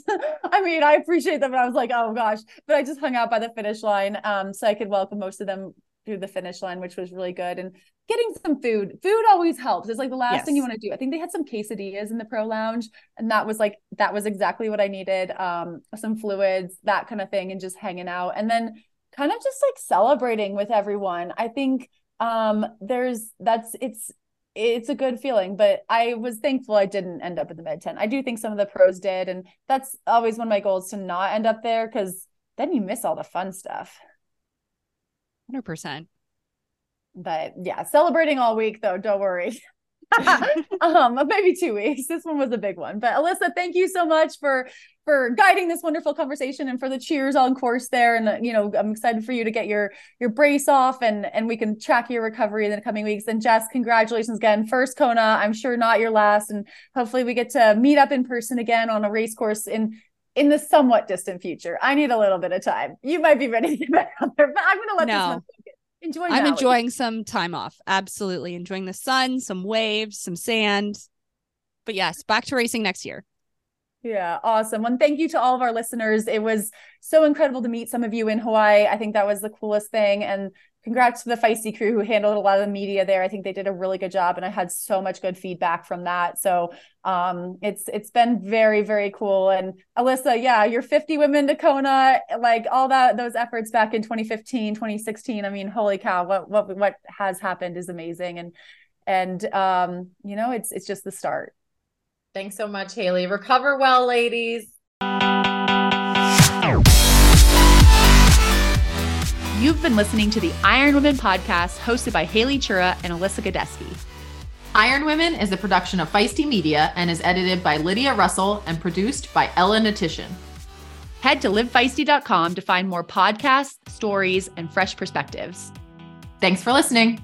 Speaker 2: I mean, I appreciate them but I was like, "Oh gosh." But I just hung out by the finish line um so I could welcome most of them through the finish line, which was really good and getting some food. Food always helps. It's like the last thing you want to do. I think they had some quesadillas in the pro lounge and that was like that was exactly what I needed. Um some fluids, that kind of thing and just hanging out. And then kind of just like celebrating with everyone. I think um there's that's it's it's a good feeling, but I was thankful I didn't end up in the med tent. I do think some of the pros did and that's always one of my goals to not end up there cuz then you miss all the fun stuff.
Speaker 3: 100%.
Speaker 2: But yeah, celebrating all week though, don't worry. um maybe two weeks. This one was a big one. But alyssa thank you so much for for guiding this wonderful conversation and for the cheers on course there. And uh, you know i'm excited for you to get your your brace off and and we can track your recovery in the coming weeks. And jess congratulations again. First kona i'm sure not your last. And hopefully we get to meet up in person again on a race course in in the somewhat distant future i need a little bit of time you might be ready to get back out there but i'm gonna let this one enjoy
Speaker 3: I'm enjoying some time off. Absolutely. Enjoying the sun, some waves, some sand. But yes, back to racing next year.
Speaker 2: Yeah, awesome. And thank you to all of our listeners. It was so incredible to meet some of you in Hawaii. I think that was the coolest thing. And congrats to the Feisty crew who handled a lot of the media there. I think they did a really good job and I had so much good feedback from that. So um it's it's been very, very cool. And Alyssa, yeah, your 50 women to Kona, like all that those efforts back in 2015, 2016. I mean, holy cow, what what what has happened is amazing. And and um, you know, it's it's just the start.
Speaker 1: Thanks so much, Haley. Recover well, ladies.
Speaker 2: You've been listening to the Iron Women podcast hosted by Haley Chura and Alyssa Godesky.
Speaker 1: Iron Women is a production of Feisty Media and is edited by Lydia Russell and produced by Ella Natishan.
Speaker 2: Head to livefeisty.com to find more podcasts, stories, and fresh perspectives.
Speaker 1: Thanks for listening.